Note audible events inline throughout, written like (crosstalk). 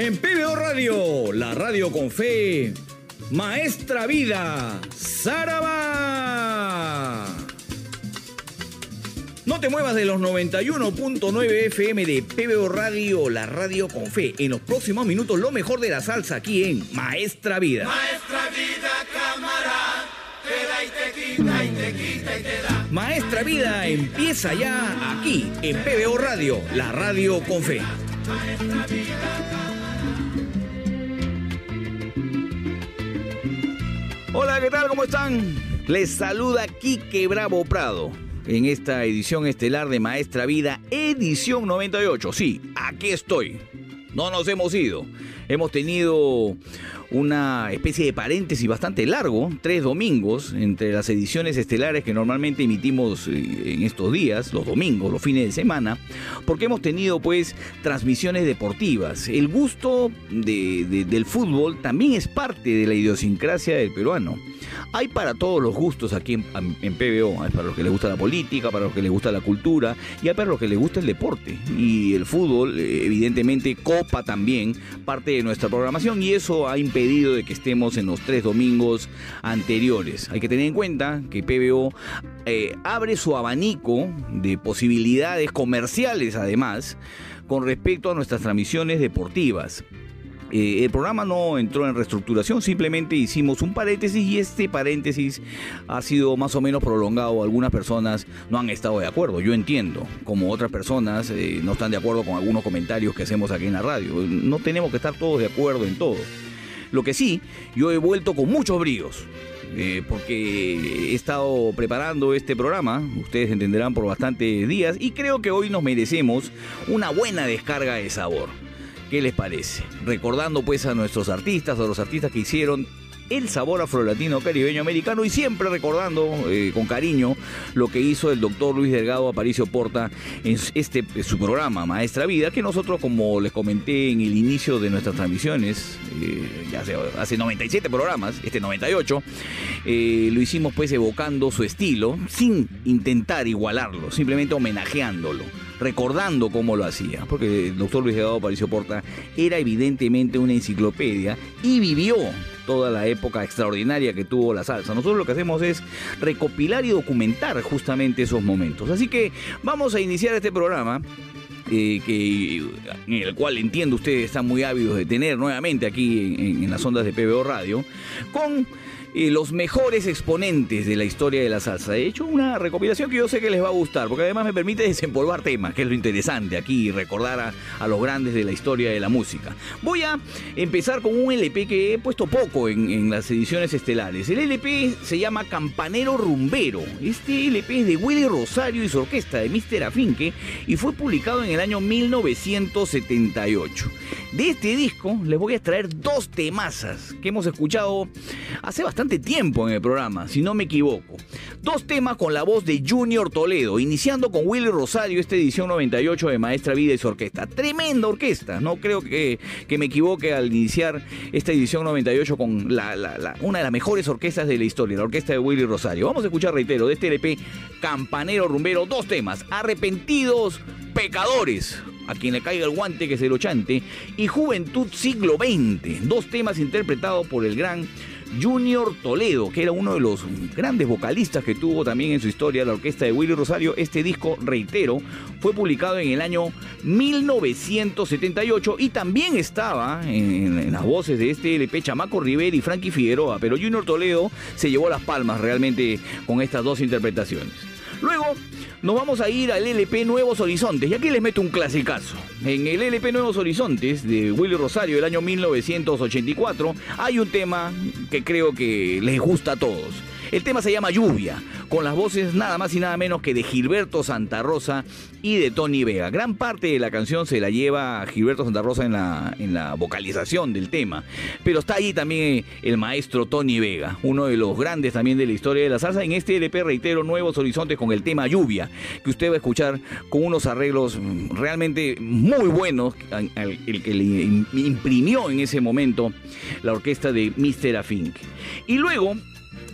En PBO Radio, la radio con fe, Maestra Vida, Saraba. No te muevas de los 91.9 FM de PBO Radio, la radio con fe. En los próximos minutos, lo mejor de la salsa aquí en Maestra Vida. Maestra Vida, cámara, te da y te quita y te quita y te da. Maestra Vida empieza ya aquí en PBO Radio, la radio con fe. Hola, ¿qué tal? ¿Cómo están? Les saluda Quique Bravo Prado en esta edición estelar de Maestra Vida, edición 98. Sí, aquí estoy. No nos hemos ido. Hemos tenido una especie de paréntesis bastante largo, tres domingos, entre las ediciones estelares que normalmente emitimos eh, en estos días, los domingos, los fines de semana, porque hemos tenido pues transmisiones deportivas. El gusto del fútbol también es parte de la idiosincrasia del peruano. Hay para todos los gustos aquí en, PBO. Hay para los que les gusta la política, para los que les gusta la cultura y hay para los que les gusta el deporte. Y el fútbol, eh, evidentemente, copa también parte de nuestra programación y eso ha impedido de que estemos en los tres domingos anteriores. Hay que tener en cuenta que PBO eh, abre su abanico de posibilidades comerciales, además, con respecto a nuestras transmisiones deportivas. Eh, el programa no entró en reestructuración, simplemente hicimos un paréntesis y este paréntesis ha sido más o menos prolongado. Algunas personas no han estado de acuerdo, yo entiendo, como otras personas eh, no están de acuerdo con algunos comentarios que hacemos aquí en la radio. No tenemos que estar todos de acuerdo en todo. Lo que sí, yo he vuelto con muchos bríos. Eh, porque he estado preparando este programa, ustedes entenderán por bastantes días, y creo que hoy nos merecemos una buena descarga de sabor. ¿Qué les parece? Recordando pues a nuestros artistas, a los artistas que hicieron el sabor afrolatino caribeño americano y siempre recordando eh, con cariño lo que hizo el doctor Luis Delgado Aparicio Porta en este su programa Maestra Vida, que nosotros como les comenté en el inicio de nuestras transmisiones, eh, ya hace, hace 97 programas, este 98, eh, lo hicimos pues evocando su estilo sin intentar igualarlo, simplemente homenajeándolo recordando cómo lo hacía, porque el doctor Luis Eduardo Paricio Porta era evidentemente una enciclopedia y vivió toda la época extraordinaria que tuvo la salsa. Nosotros lo que hacemos es recopilar y documentar justamente esos momentos. Así que vamos a iniciar este programa. Eh, que, en el cual entiendo ustedes están muy ávidos de tener nuevamente aquí en, en las ondas de PBO Radio, con los mejores exponentes de la historia de la salsa. He hecho una recopilación que yo sé que les va a gustar, porque además me permite (laughs) desempolvar temas, que es lo interesante aquí, recordar a, los grandes de la historia de la música. Voy a empezar con un LP que he puesto poco en, las ediciones estelares. El LP se llama Campanero Rumbero. Este LP es de Willy Rosario y su orquesta de Mr. Afinque y fue publicado en el año 1978. De este disco les voy a extraer dos temazas que hemos escuchado hace bastante tiempo en el programa, si no me equivoco. Dos temas con la voz de Junior Toledo, iniciando con Willy Rosario esta edición 98 de Maestra Vida y su orquesta. Tremenda orquesta, no creo que, me equivoque al iniciar esta edición 98 con la, una de las mejores orquestas de la historia, la orquesta de Willy Rosario. Vamos a escuchar, reitero, de este LP Campanero Rumbero, dos temas, Arrepentidos Pecadores a quien le caiga el guante que se lo chante, y Juventud Siglo XX, dos temas interpretados por el gran Junior Toledo, que era uno de los grandes vocalistas que tuvo también en su historia la orquesta de Willy Rosario. Este disco, reitero, fue publicado en el año 1978 y también estaba en, las voces de este LP Chamaco Rivera y Frankie Figueroa, pero Junior Toledo se llevó las palmas realmente con estas dos interpretaciones. Nos vamos a ir al LP Nuevos Horizontes. Y aquí les meto un clasicazo. En el LP Nuevos Horizontes de Willy Rosario del año 1984 hay un tema que creo que les gusta a todos. El tema se llama Lluvia, con las voces nada más y nada menos que de Gilberto Santa Rosa y de Tony Vega. Gran parte de la canción se la lleva Gilberto Santa Rosa en la, en la vocalización del tema, pero está ahí también el maestro Tony Vega, uno de los grandes también de la historia de la salsa. En este LP reitero Nuevos Horizontes con el tema Lluvia, que usted va a escuchar con unos arreglos realmente muy buenos, el que le imprimió en ese momento la orquesta de Mr. Afink. Y luego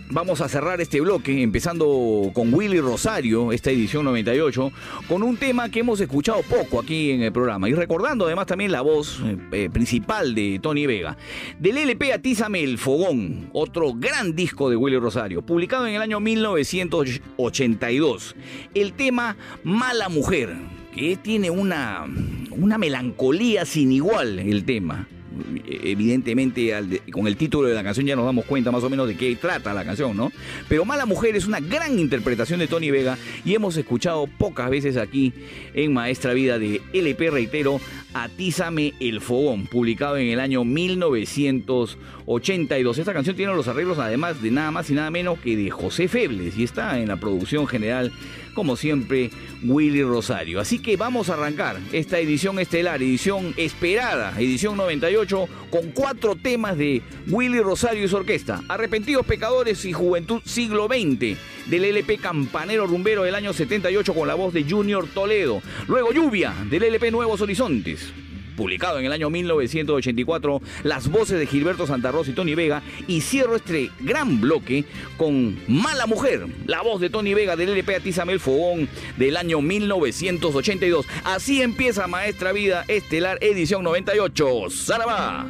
Vamos a cerrar este bloque empezando con Willy Rosario, esta edición 98, con un tema que hemos escuchado poco aquí en el programa y recordando además también la voz eh, eh, principal de Tony Vega. Del LP Atízame el Fogón, otro gran disco de Willy Rosario, publicado en el año 1982. El tema Mala Mujer, que tiene una, una melancolía sin igual el tema evidentemente con el título de la canción ya nos damos cuenta más o menos de qué trata la canción, ¿no? Pero Mala Mujer es una gran interpretación de Tony Vega y hemos escuchado pocas veces aquí en Maestra Vida de LP, reitero, Atízame el Fogón, publicado en el año 1982. Esta canción tiene los arreglos además de nada más y nada menos que de José Febles y está en la producción general como siempre, Willy Rosario. Así que vamos a arrancar esta edición estelar, edición esperada, edición 98, con cuatro temas de Willy Rosario y su orquesta. Arrepentidos Pecadores y Juventud Siglo XX, del LP Campanero Rumbero del año 78 con la voz de Junior Toledo. Luego Lluvia, del LP Nuevos Horizontes publicado en el año 1984, las voces de Gilberto Santa Rosa y Tony Vega, y cierro este gran bloque con Mala Mujer, la voz de Tony Vega del LP Atizamel Fogón del año 1982. Así empieza Maestra Vida Estelar Edición 98. ¡Sarabá!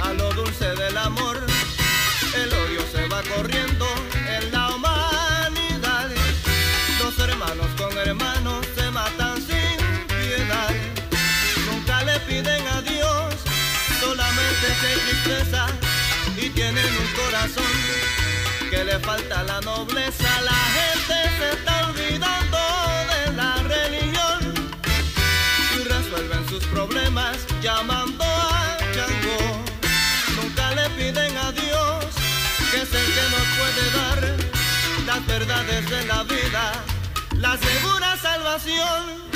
A lo dulce del amor. El odio se va corriendo en la humanidad. Los hermanos con hermanos se matan sin piedad. Nunca le piden a Dios, solamente se tristeza y tienen un corazón que le falta la nobleza. La gente se está olvidando de la religión y resuelven sus problemas llamando segura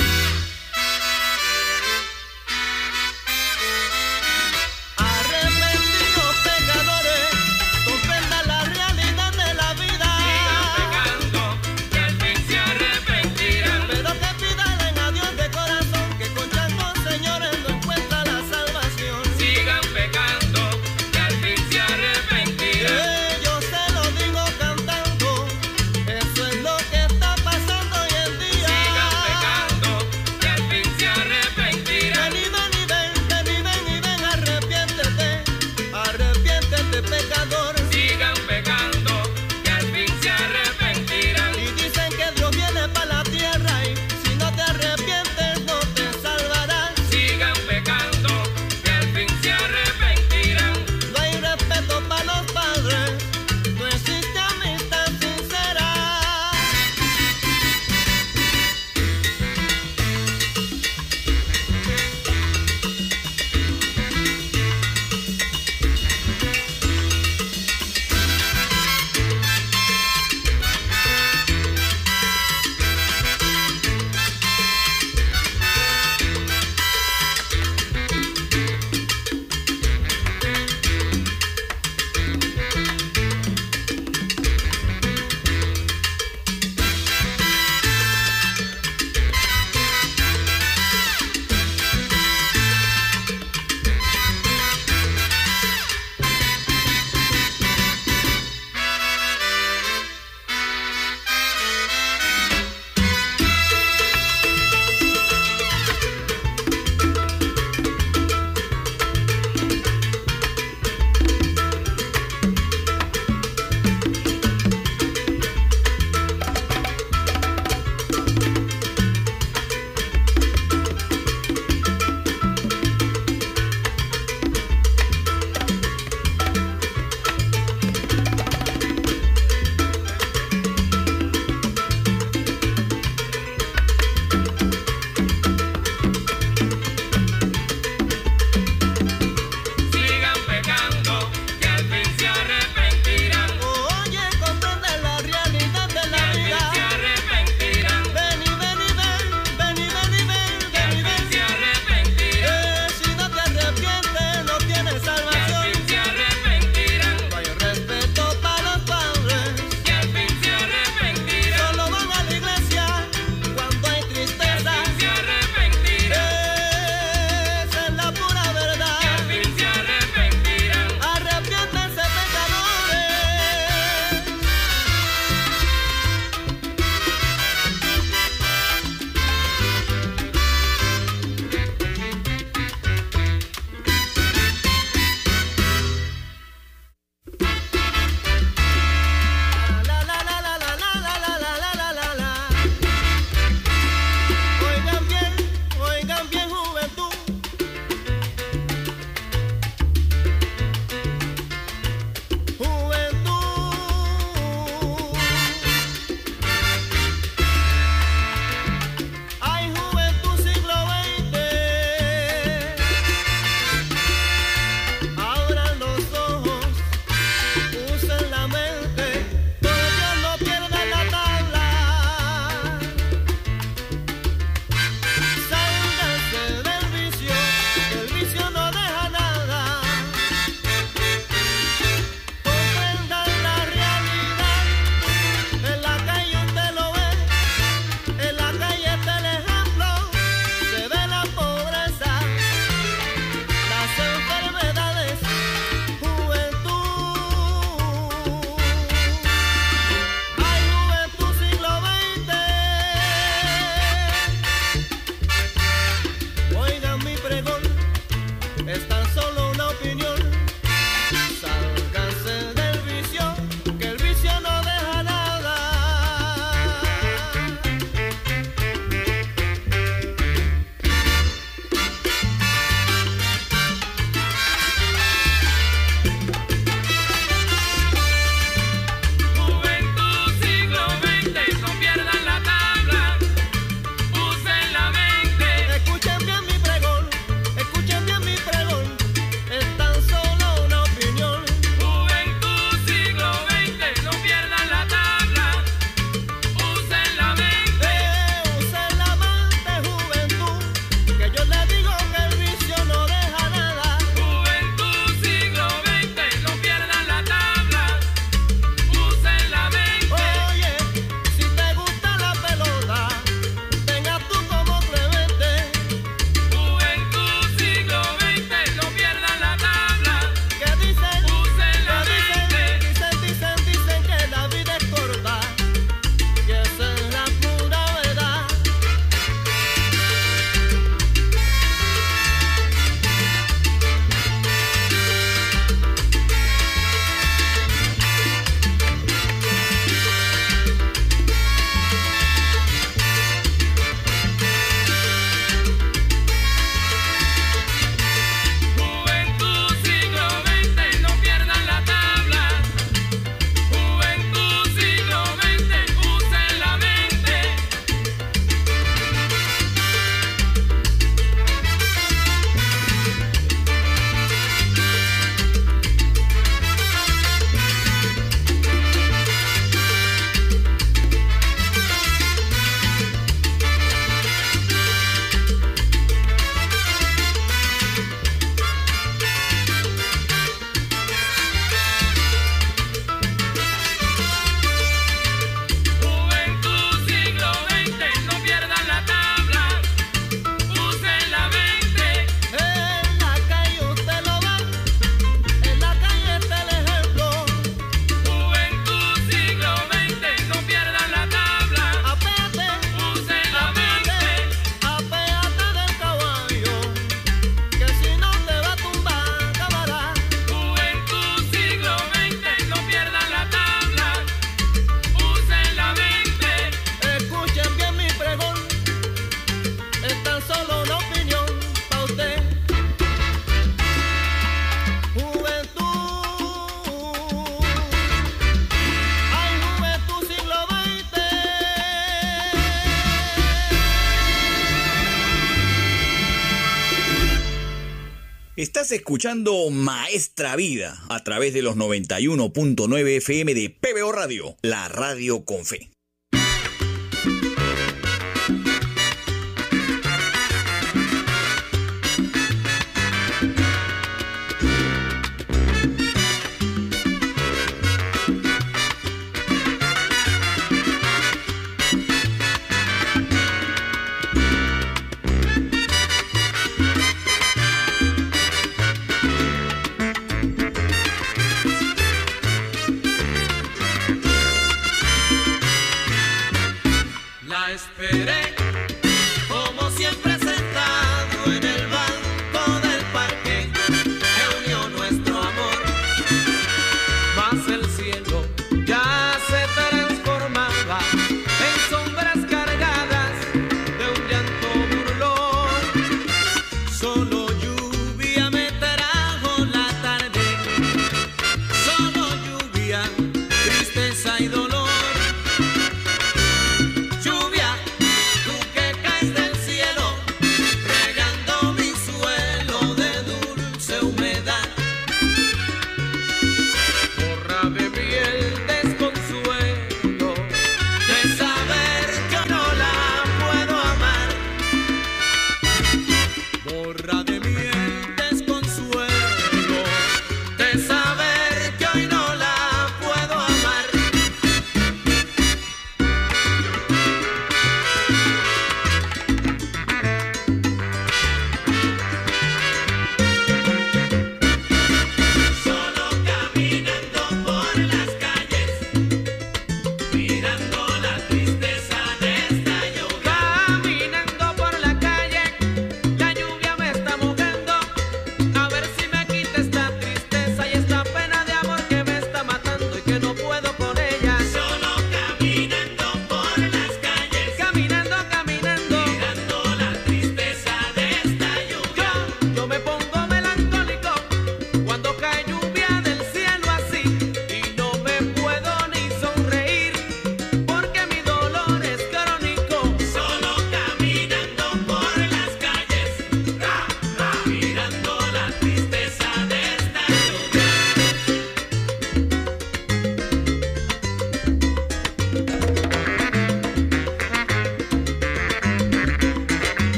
Estás escuchando Maestra Vida a través de los 91.9 FM de PBO Radio, la radio con fe.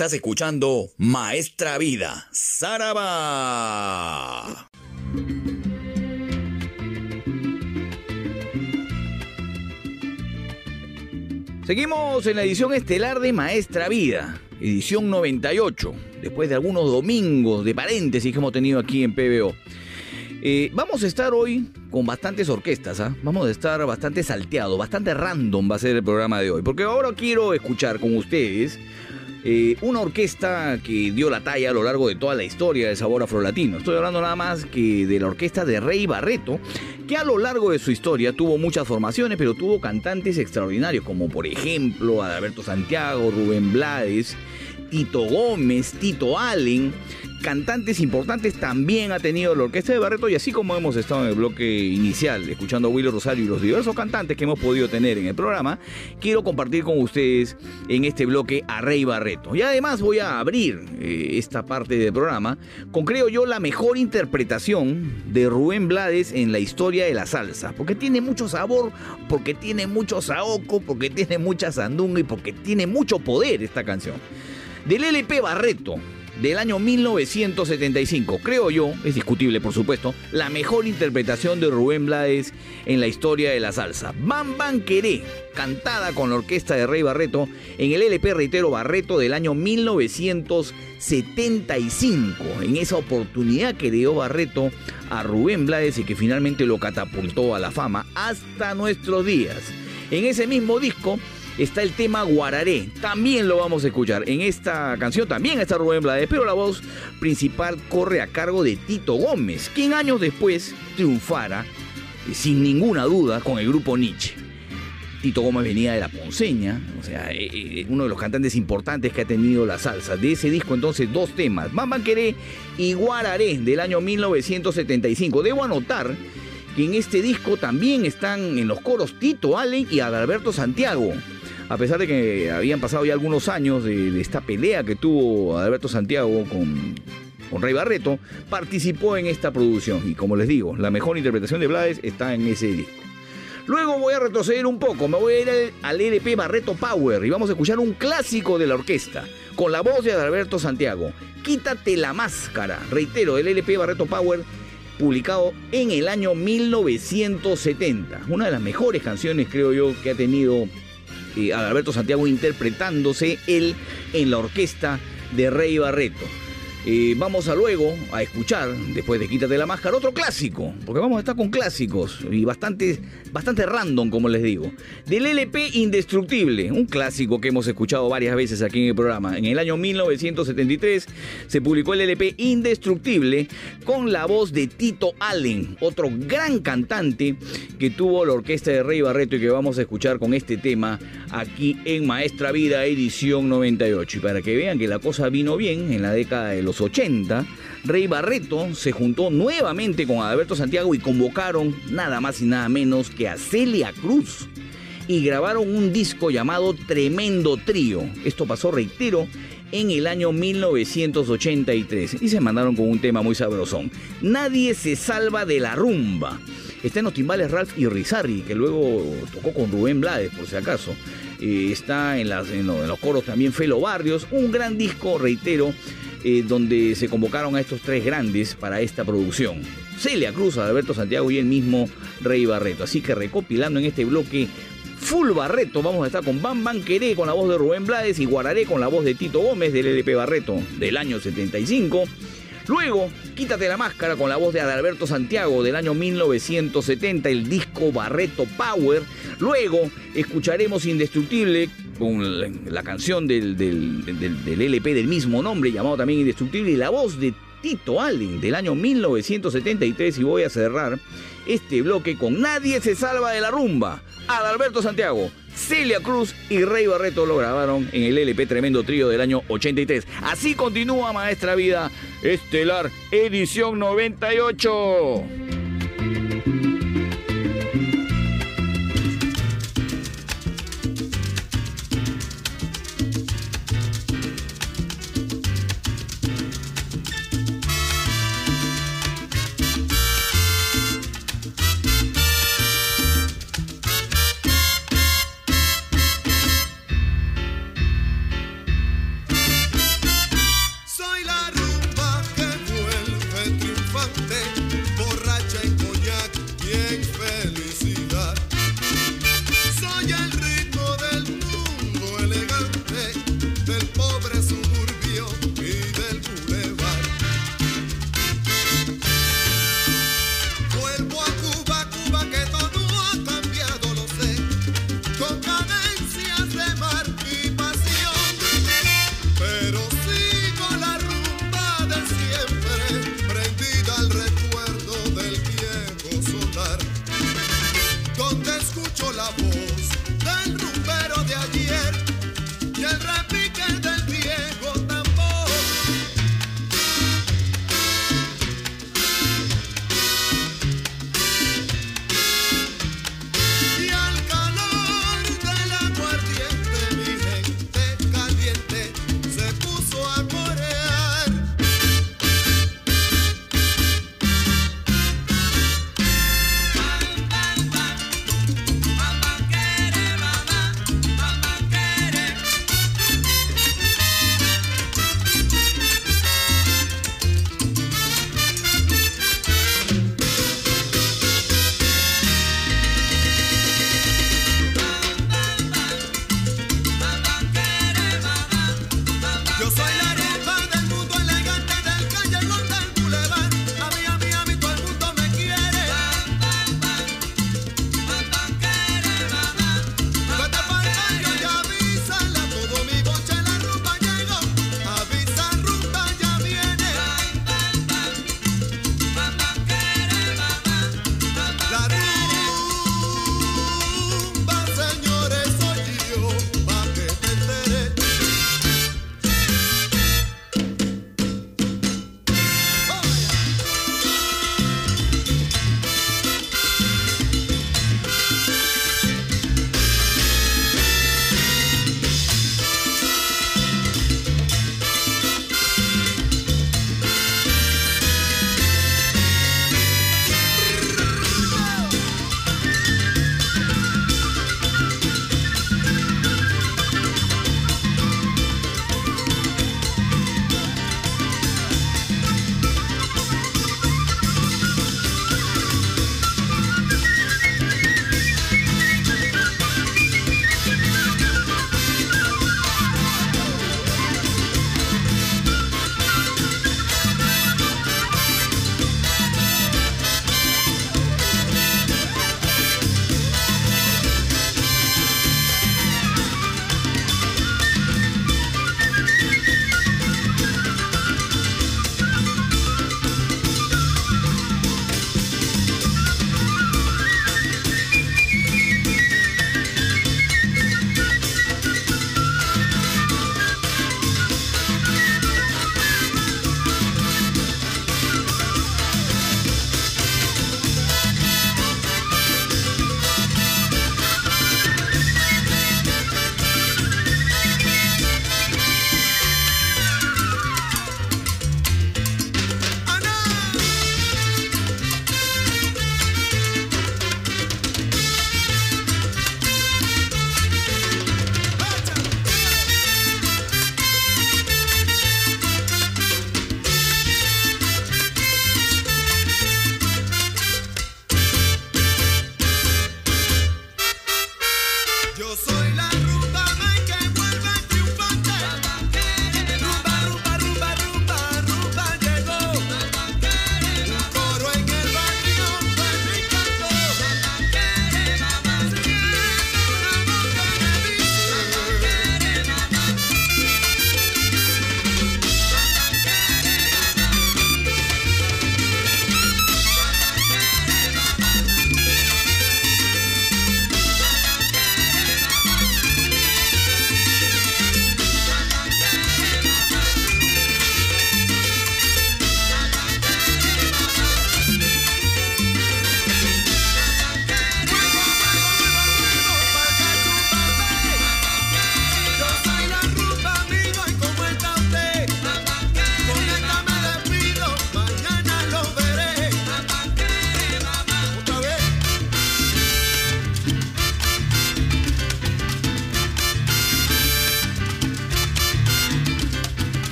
Estás escuchando Maestra Vida, Saraba. Seguimos en la edición estelar de Maestra Vida, edición 98, después de algunos domingos de paréntesis que hemos tenido aquí en PBO. Eh, vamos a estar hoy con bastantes orquestas, ¿ah? vamos a estar bastante salteado, bastante random va a ser el programa de hoy, porque ahora quiero escuchar con ustedes eh, una orquesta que dio la talla a lo largo de toda la historia del sabor afrolatino. Estoy hablando nada más que de la orquesta de Rey Barreto, que a lo largo de su historia tuvo muchas formaciones, pero tuvo cantantes extraordinarios, como por ejemplo Adalberto Santiago, Rubén Blades, Tito Gómez, Tito Allen, cantantes importantes también ha tenido la orquesta de Barreto y así como hemos estado en el bloque inicial escuchando a Willy Rosario y los diversos cantantes que hemos podido tener en el programa, quiero compartir con ustedes en este bloque a Rey Barreto. Y además voy a abrir eh, esta parte del programa con creo yo la mejor interpretación de Rubén Blades en la historia de la salsa, porque tiene mucho sabor, porque tiene mucho saoco, porque tiene mucha sandunga y porque tiene mucho poder esta canción. Del LP Barreto, del año 1975. Creo yo, es discutible por supuesto, la mejor interpretación de Rubén Blades en la historia de la salsa. Bam Bam Queré, cantada con la orquesta de Rey Barreto en el LP Reitero Barreto del año 1975. En esa oportunidad que dio Barreto a Rubén Blades y que finalmente lo catapultó a la fama hasta nuestros días. En ese mismo disco está el tema Guararé. También lo vamos a escuchar. En esta canción también está Rubén Blades, pero la voz principal corre a cargo de Tito Gómez, quien años después triunfara, eh, sin ninguna duda, con el grupo Nietzsche. Tito Gómez venía de la Ponceña, o sea, eh, eh, uno de los cantantes importantes que ha tenido la salsa. De ese disco entonces dos temas, Mamá Queré y Guararé del año 1975. Debo anotar que en este disco también están en los coros Tito Allen y Adalberto Santiago a pesar de que habían pasado ya algunos años de, esta pelea que tuvo Alberto Santiago con, con Rey Barreto, participó en esta producción. Y como les digo, la mejor interpretación de Blades está en ese disco. Luego voy a retroceder un poco, me voy a ir al LP Barreto Power y vamos a escuchar un clásico de la orquesta, con la voz de Alberto Santiago. Quítate la máscara, reitero, el LP Barreto Power publicado en el año 1970. Una de las mejores canciones, creo yo, que ha tenido eh, Alberto Santiago interpretándose él en la orquesta de Rey Barreto. Eh, vamos a luego a escuchar, después de Quítate la Máscara, otro clásico, porque vamos a estar con clásicos y bastante, bastante random, como les digo. Del LP Indestructible, un clásico que hemos escuchado varias veces aquí en el programa. En el año 1973 se publicó el LP Indestructible con la voz de Tito Allen, otro gran cantante que tuvo la orquesta de Rey Barreto y que vamos a escuchar con este tema aquí en Maestra Vida, edición 98. Y para que vean que la cosa vino bien en la década de los 80, Rey Barreto se juntó nuevamente con Adalberto Santiago y convocaron nada más y nada menos que a Celia Cruz y grabaron un disco llamado Tremendo Trío. Esto pasó, reitero, en el año 1983 y se mandaron con un tema muy sabrosón. Nadie se salva de la rumba. Está en los timbales Ralph y Rizarri, que luego tocó con Rubén Blades, por si acaso. Eh, está en, los coros también Felo Barrios. Un gran disco, reitero, eh, donde se convocaron a estos tres grandes para esta producción. Celia Cruz, Alberto Santiago y el mismo Rey Barreto. Así que recopilando en este bloque Full Barreto, vamos a estar con Bam Bam Queré con la voz de Rubén Blades y Guararé con la voz de Tito Gómez del LP Barreto del año 75. Luego, Quítate la máscara con la voz de Adalberto Santiago del año 1970, el disco Barreto Power. Luego, escucharemos Indestructible con la, canción del, del, LP del mismo nombre, llamado también Indestructible, y la voz de Tito Allen del año 1973. Y voy a cerrar este bloque con Nadie se salva de la rumba. Adalberto Santiago, Celia Cruz y Rey Barreto lo grabaron en el LP Tremendo Trío del año 83. Así continúa Maestra Vida Estelar, edición 98.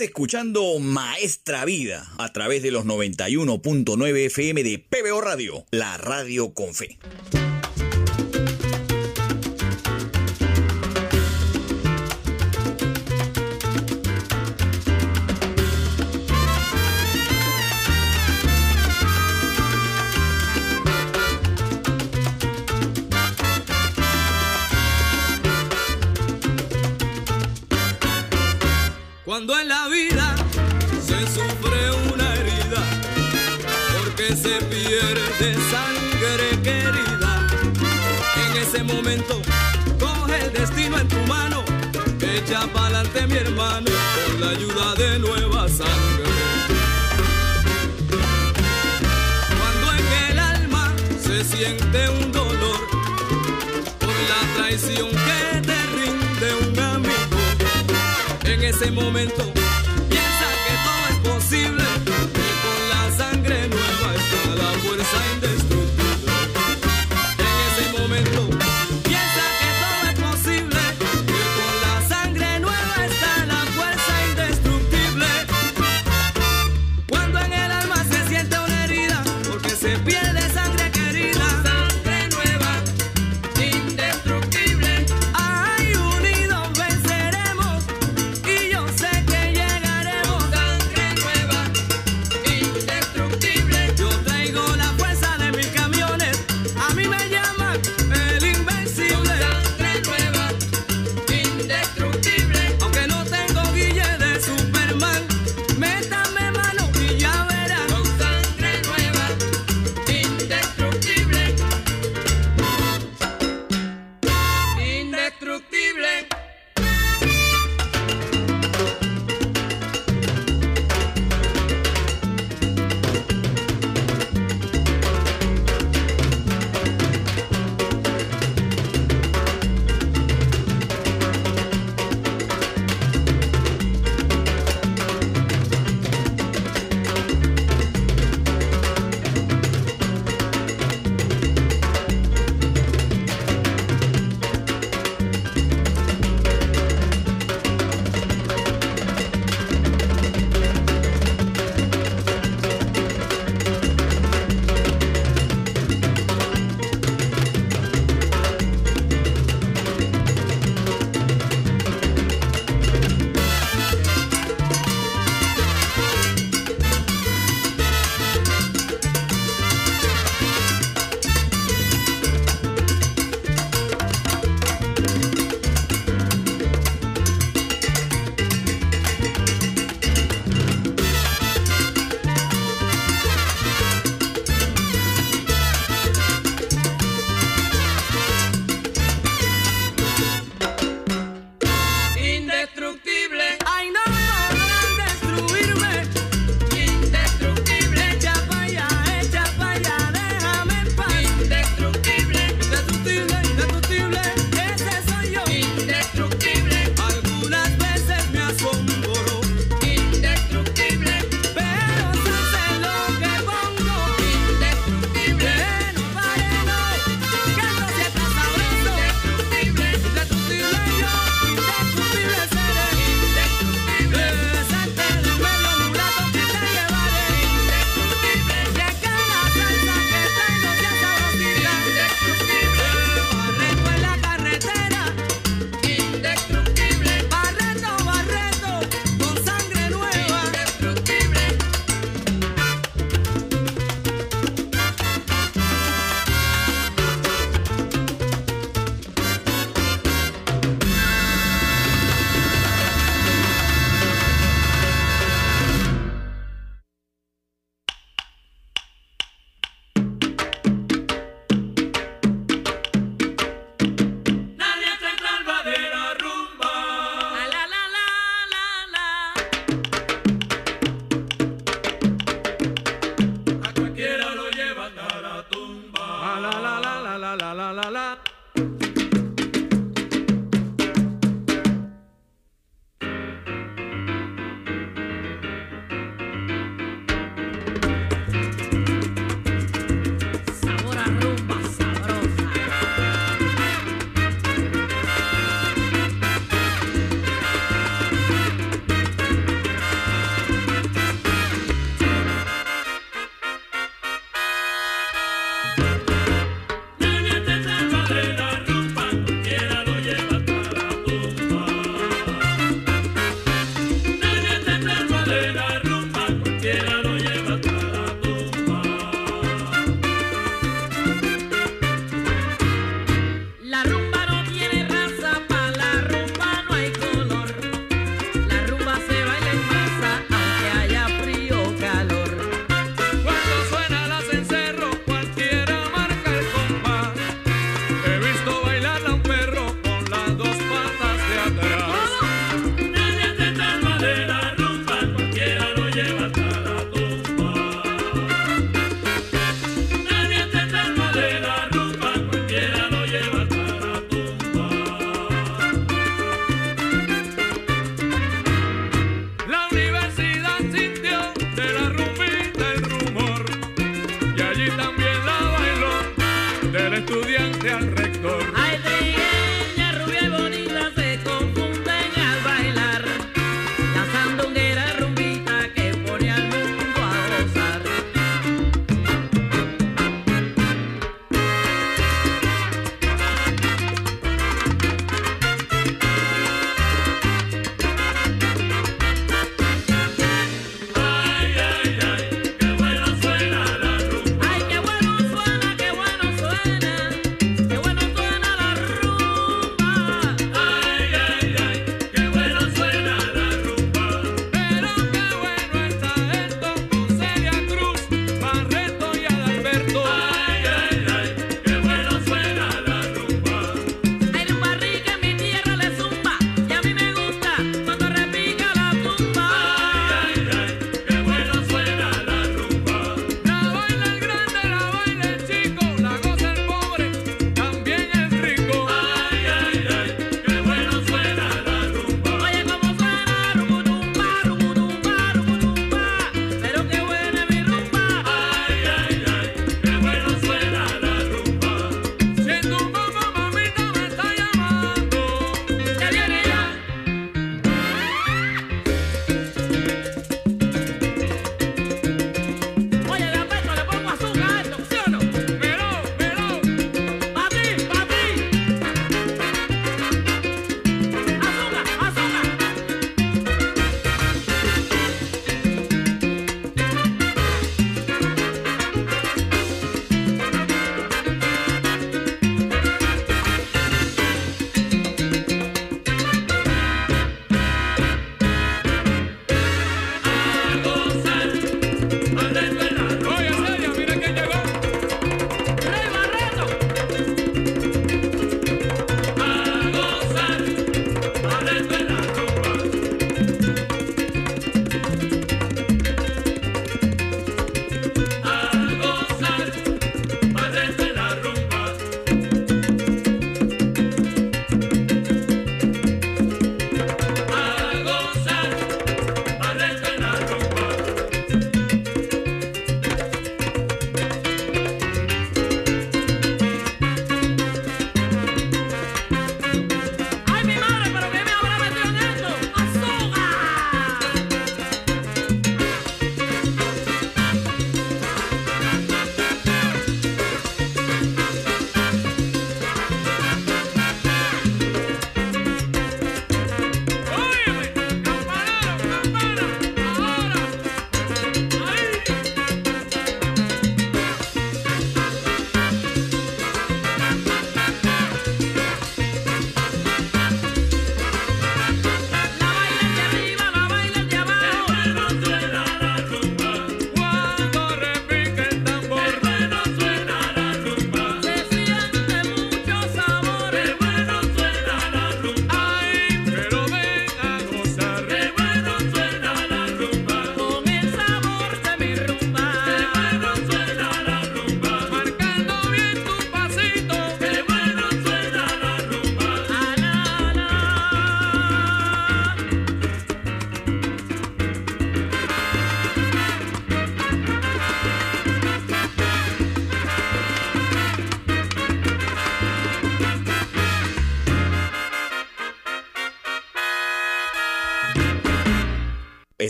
Escuchando Maestra Vida a través de los 91.9 FM de PBO Radio, la radio con fe.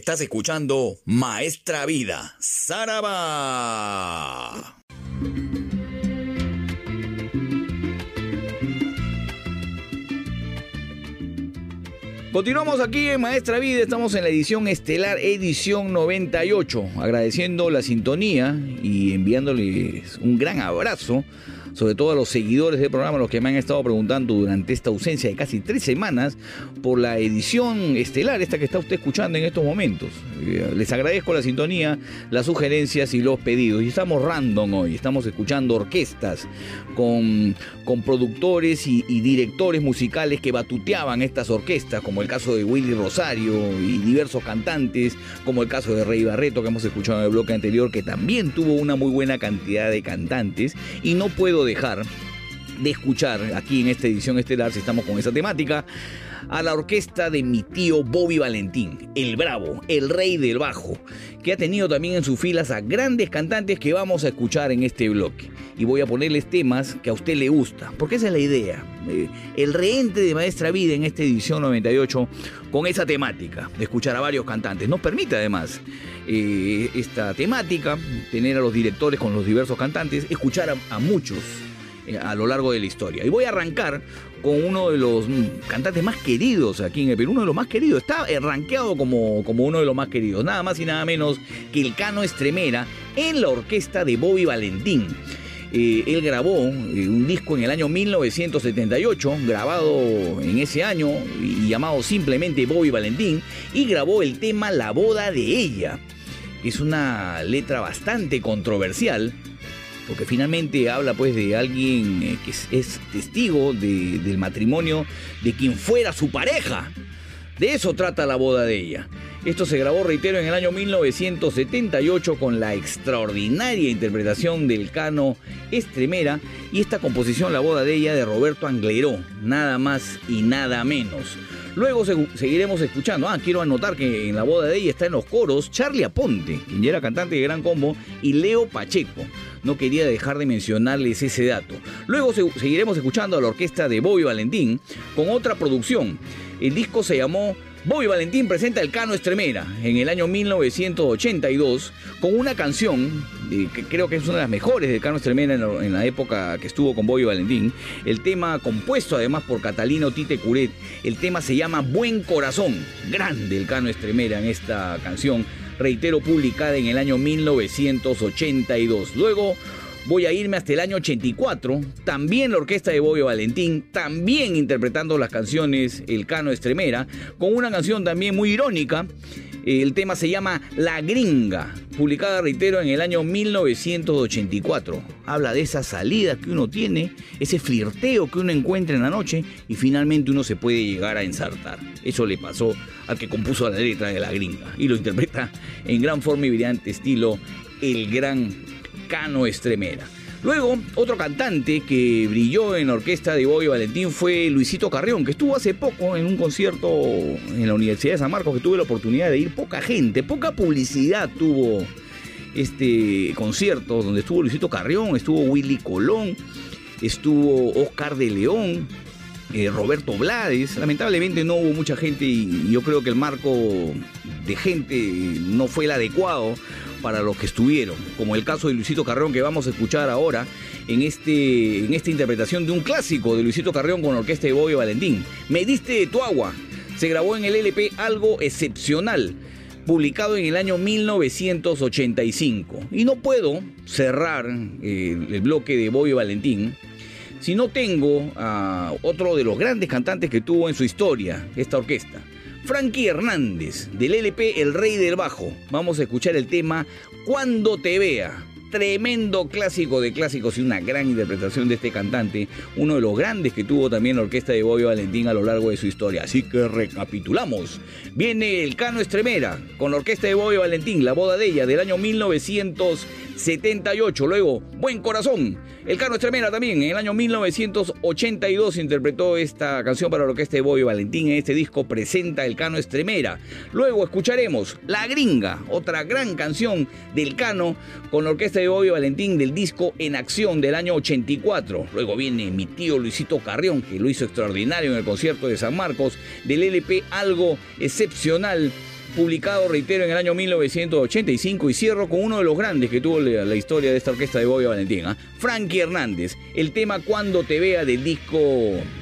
Estás escuchando Maestra Vida, Saraba. Continuamos aquí en Maestra Vida, estamos en la edición estelar, edición 98, agradeciendo la sintonía y enviándoles un gran abrazo sobre todo a los seguidores del programa, los que me han estado preguntando durante esta ausencia de casi tres semanas por la edición estelar, esta que está usted escuchando en estos momentos. Eh, les agradezco la sintonía, las sugerencias y los pedidos. Y estamos random hoy, estamos escuchando orquestas con, con productores y, directores musicales que batuteaban estas orquestas, como el caso de Willy Rosario y diversos cantantes, como el caso de Rey Barreto que hemos escuchado en el bloque anterior, que también tuvo una muy buena cantidad de cantantes. Y no puedo dejar de escuchar aquí en esta edición estelar, si estamos con esa temática, a la orquesta de mi tío Bobby Valentín, el bravo, el rey del bajo, que ha tenido también en sus filas a grandes cantantes que vamos a escuchar en este bloque. Y voy a ponerles temas que a usted le gusta, porque esa es la idea. Eh, el reente de Maestra Vida en esta edición 98 con esa temática, de escuchar a varios cantantes. Nos permite además eh, esta temática, tener a los directores con los diversos cantantes, escuchar a, a muchos a lo largo de la historia. Y voy a arrancar con uno de los cantantes más queridos aquí en el Perú, uno de los más queridos, está eh, rankeado como, como uno de los más queridos, nada más y nada menos que el Cano Estremera en la orquesta de Bobby Valentín. Eh, él grabó eh, un disco en el año 1978, grabado en ese año y llamado simplemente Bobby Valentín, y grabó el tema La boda de ella. Es una letra bastante controversial, porque finalmente habla pues de alguien eh, que es, es testigo de- del matrimonio de quien fuera su pareja. De eso trata la boda de ella. Esto se grabó, reitero, en el año 1978 con la extraordinaria interpretación del cano Estremera y esta composición, La boda de ella, de Roberto Angleró, nada más y nada menos. Luego segu- seguiremos escuchando. Ah, quiero anotar que en la boda de ella está en los coros Charlie Aponte, quien ya era cantante de Gran Combo, y Leo Pacheco. No quería dejar de mencionarles ese dato. Luego se- seguiremos escuchando a la orquesta de Bobby Valentín con otra producción. El disco se llamó Bobby Valentín presenta el Cano Estremera en el año 1982 con una canción que creo que es una de las mejores del Cano Estremera en la, en época que estuvo con Bobby Valentín. El tema compuesto además por Catalino Tite Curet. El tema se llama Buen Corazón. Grande el Cano Estremera en esta canción. Reitero, publicada en el año 1982. Luego voy a irme hasta el año 84, también la orquesta de Bobby Valentín, también interpretando las canciones El Cano Estremera, con una canción también muy irónica. El tema se llama La Gringa, publicada, reitero, en el año 1984. Habla de esas salidas que uno tiene, ese flirteo que uno encuentra en la noche y finalmente uno se puede llegar a ensartar. Eso le pasó al que compuso la letra de La Gringa y lo interpreta en gran forma y brillante estilo el gran Cano Estremera. Luego, otro cantante que brilló en la orquesta de Bobby Valentín fue Luisito Carrión, que estuvo hace poco en un concierto en la Universidad de San Marcos, que tuve la oportunidad de ir, poca gente, poca publicidad tuvo este concierto, donde estuvo Luisito Carrión, estuvo Willy Colón, estuvo Oscar de León, eh, Roberto Blades. Lamentablemente no hubo mucha gente y yo creo que el marco de gente no fue el adecuado para los que estuvieron, como el caso de Luisito Carrión que vamos a escuchar ahora en, este, en esta interpretación de un clásico de Luisito Carrión con orquesta de Bobby Valentín. Me diste de tu agua. Se grabó en el LP Algo Excepcional publicado en el año 1985. Y no puedo cerrar eh, el bloque de Bobby Valentín si no tengo a otro de los grandes cantantes que tuvo en su historia esta orquesta. Frankie Hernández, del LP El Rey del Bajo. Vamos a escuchar el tema Cuando te vea. Tremendo clásico de clásicos y una gran interpretación de este cantante, uno de los grandes que tuvo también la orquesta de Bobby Valentín a lo largo de su historia. Así que recapitulamos. Viene el Cano Estremera con la orquesta de Bobby Valentín, la boda de ella del año 1978. Luego, Buen Corazón. El Cano Estremera también en el año 1982 interpretó esta canción para la orquesta de Bobby Valentín. En este disco presenta el Cano Estremera. Luego escucharemos La Gringa, otra gran canción del Cano con la orquesta de Bobby Valentín del disco En Acción del año 84. Luego viene mi tío Luisito Carrión, que lo hizo extraordinario en el concierto de San Marcos, del LP Algo Excepcional publicado, reitero, en el año 1985 y cierro con uno de los grandes que tuvo la, historia de esta orquesta de Bobby Valentín, ¿ah? Frankie Hernández, el tema Cuando te vea del disco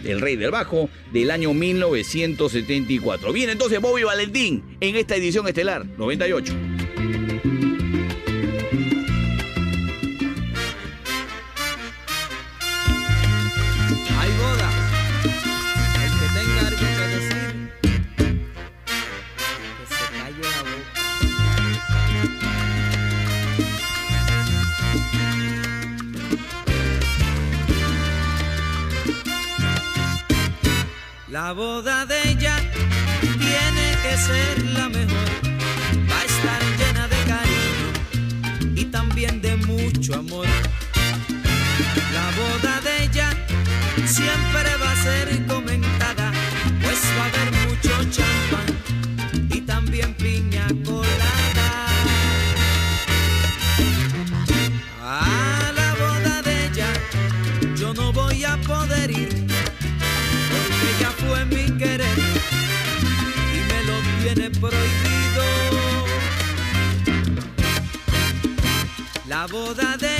El Rey del Bajo del año 1974. Viene entonces Bobby Valentín en esta edición estelar 98. La boda de ella tiene que ser la mejor, va a estar llena de cariño y también de mucho amor. La boda de ella siempre va a ser prohibido. La boda de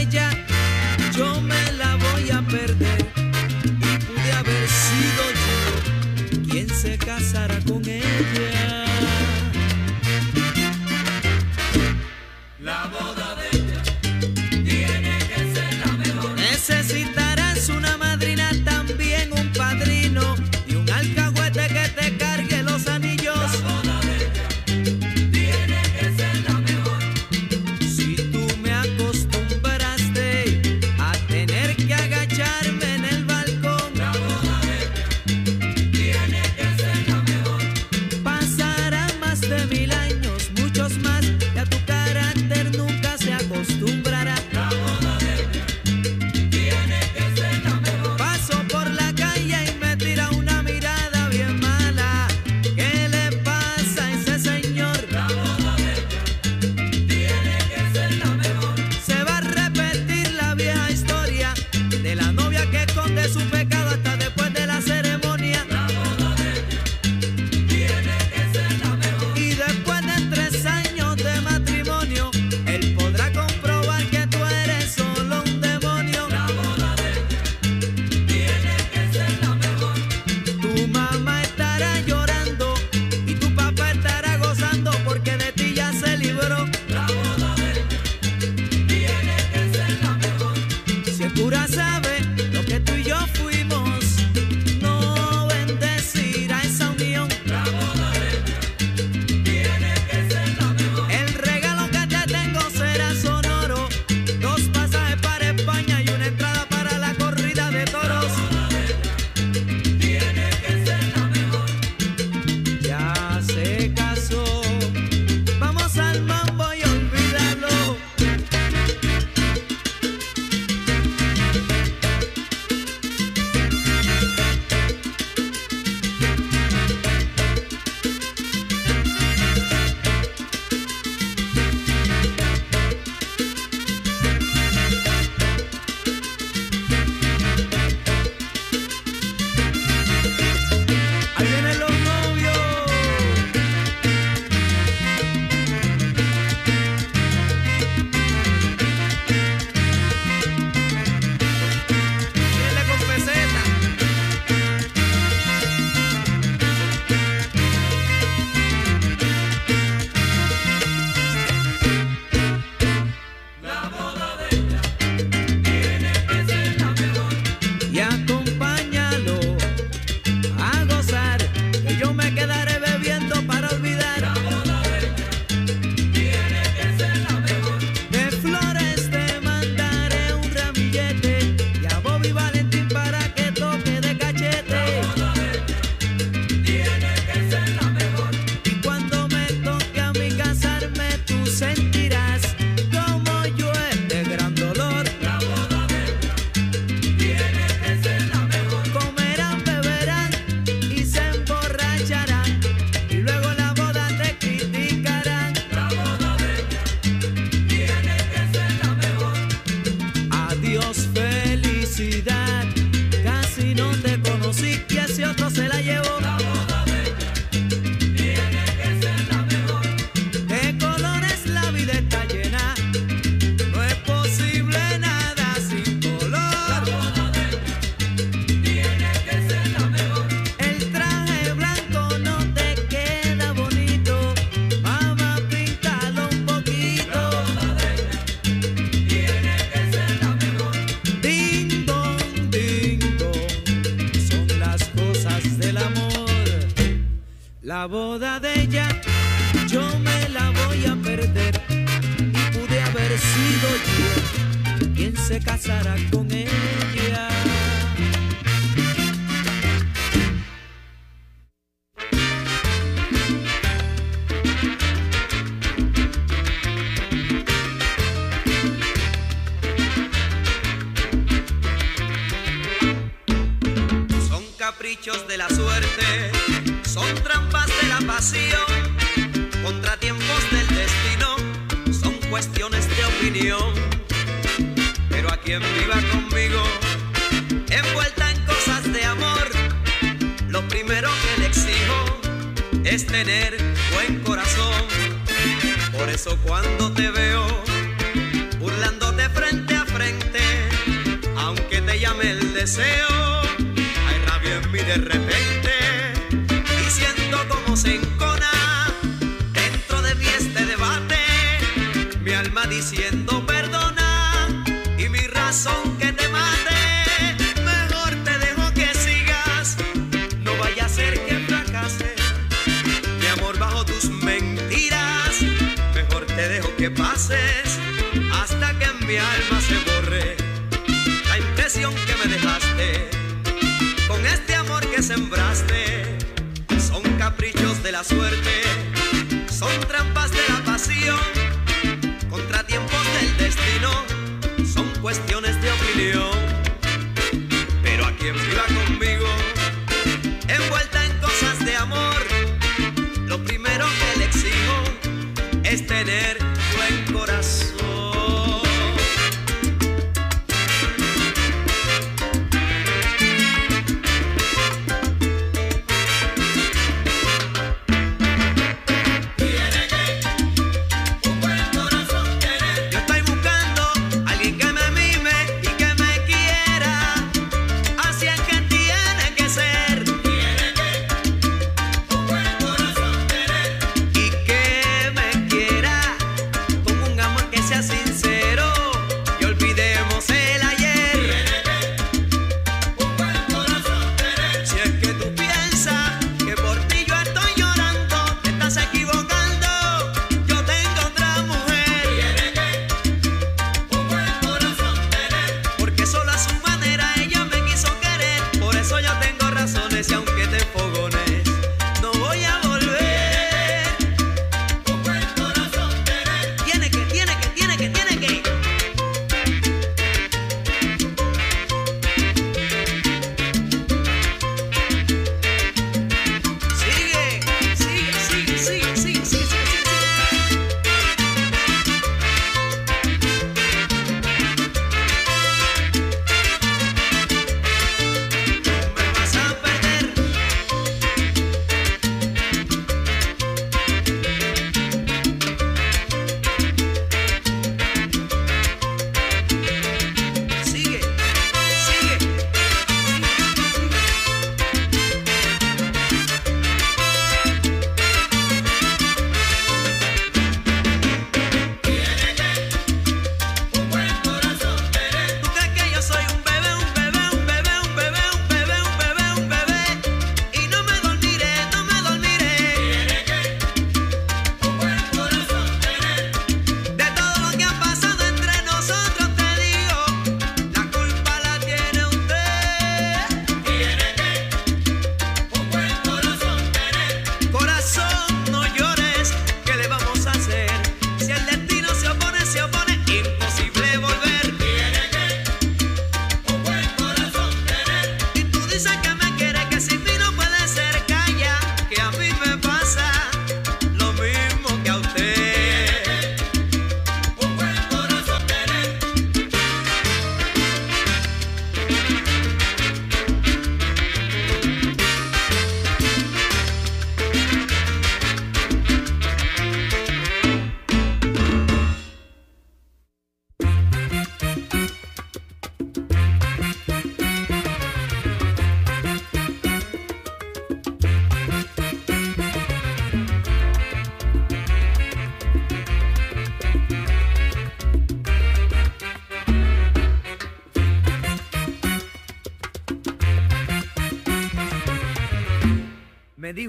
es tener buen corazón.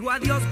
adiós.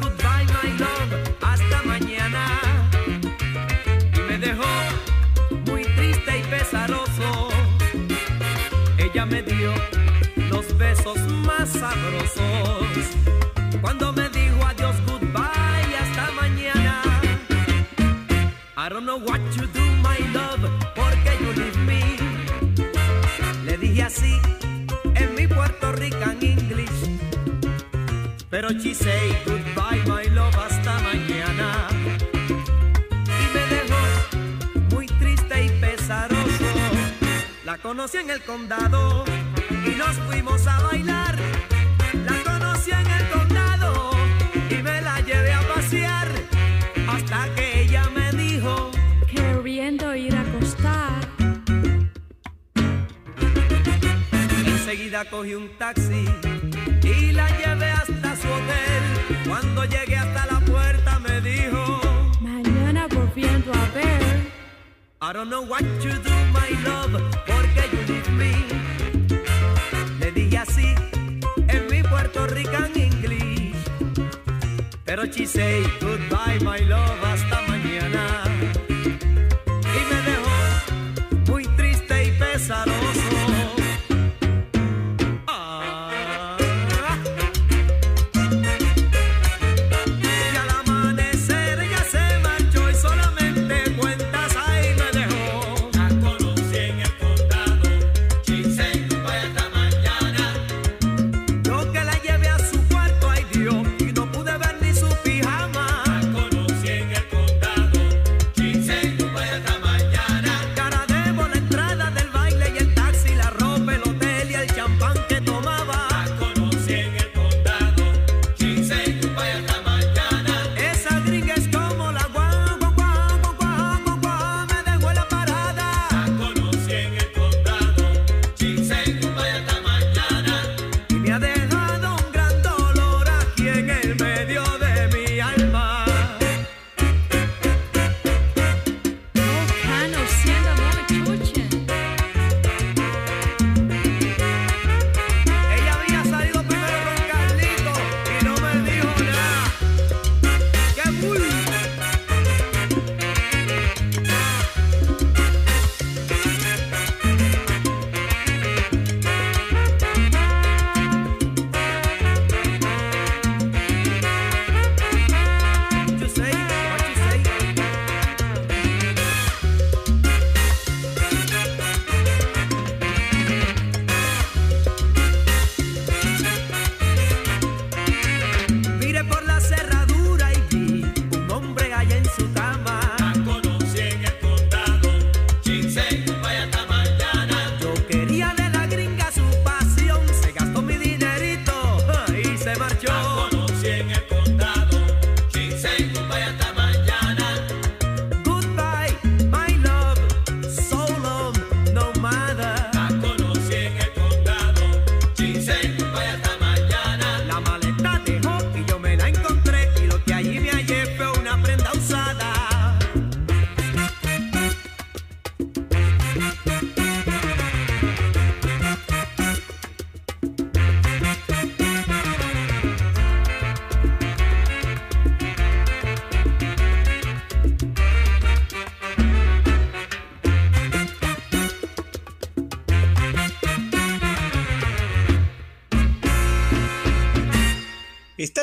Cuando llegué hasta la puerta me dijo, mañana por volviendo a ver. I don't know what you do, my love, porque you leave me. Le dije así en mi Puerto Rican English. Pero she say goodbye, my love, hasta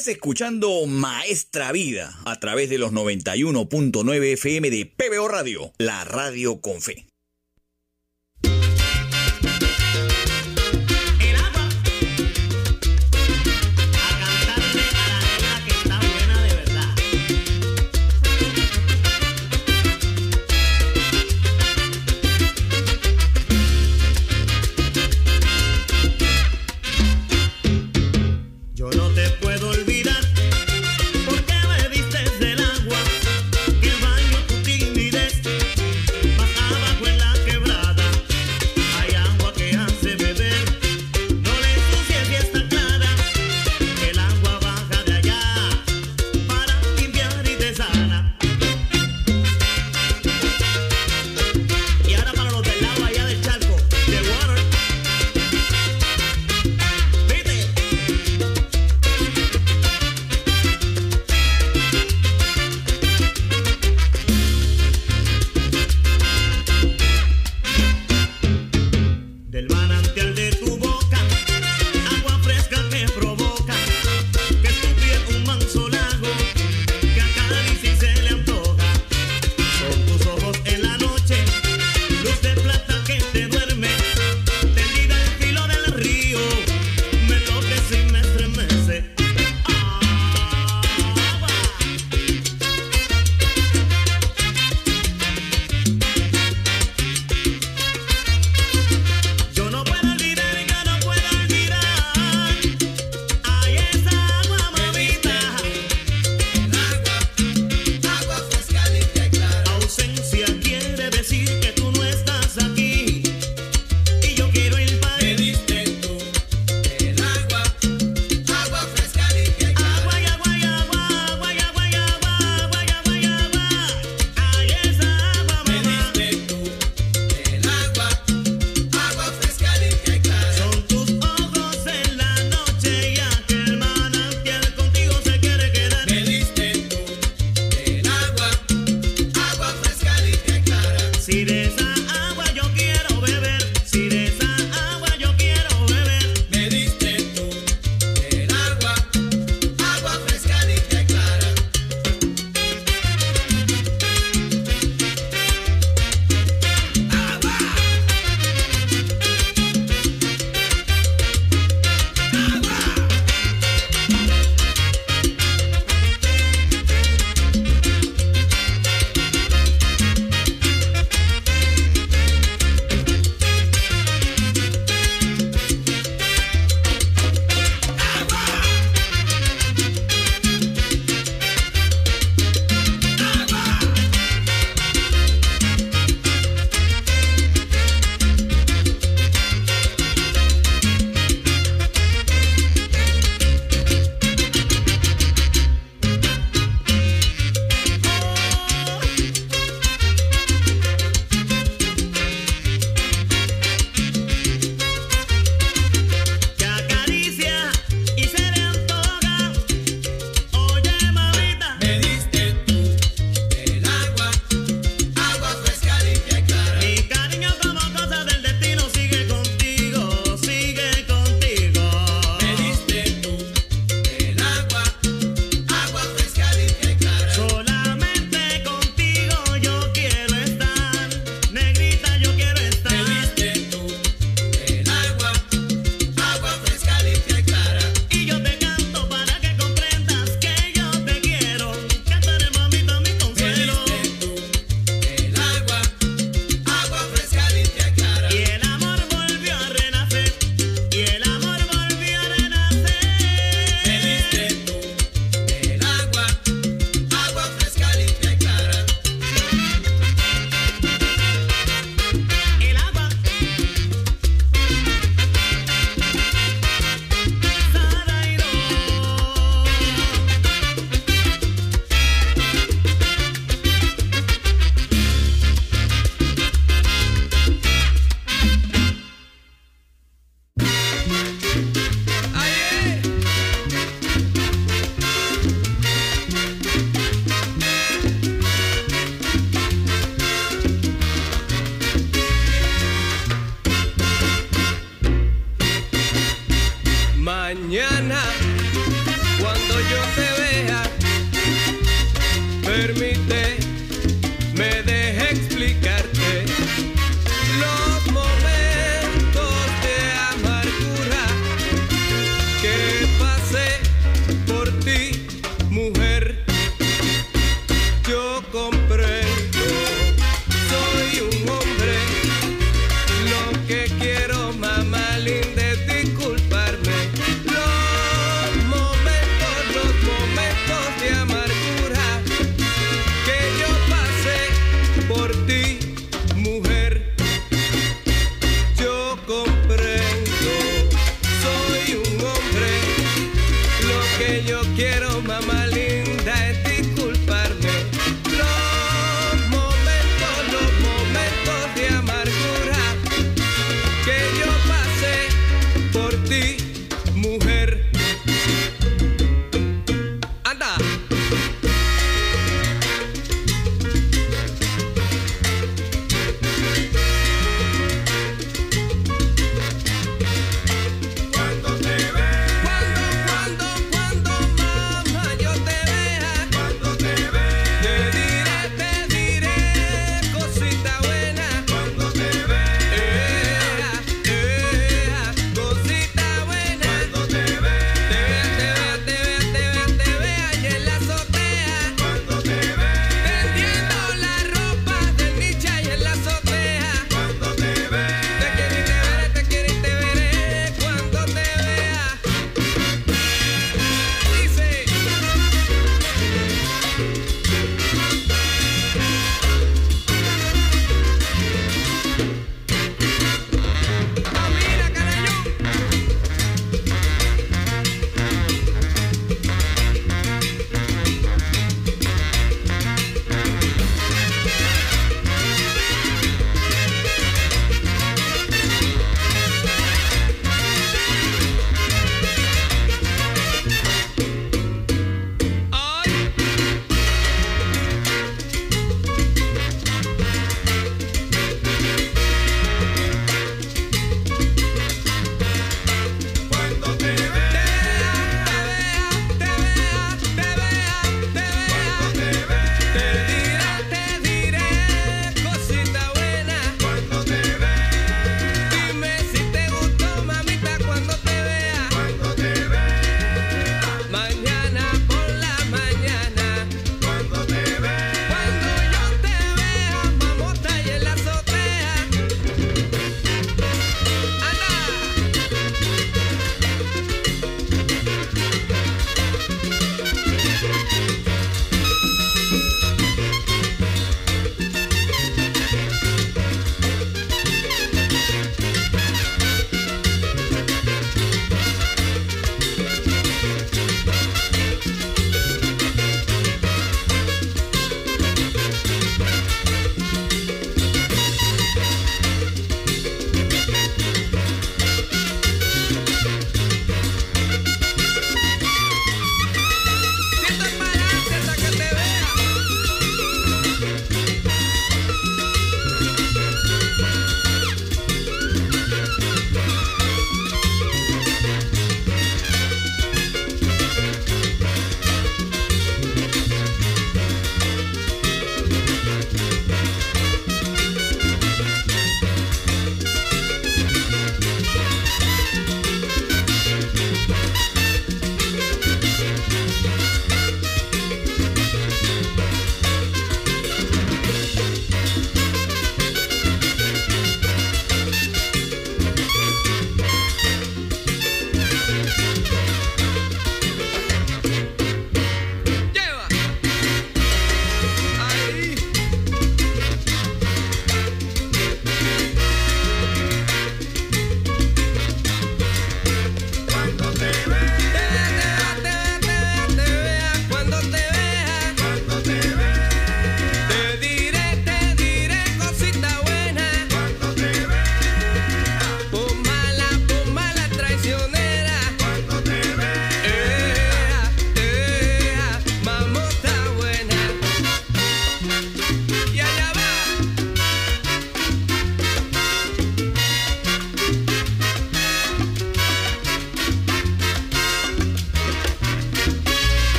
Estás escuchando Maestra Vida a través de los 91.9 FM de PBO Radio, la radio con fe.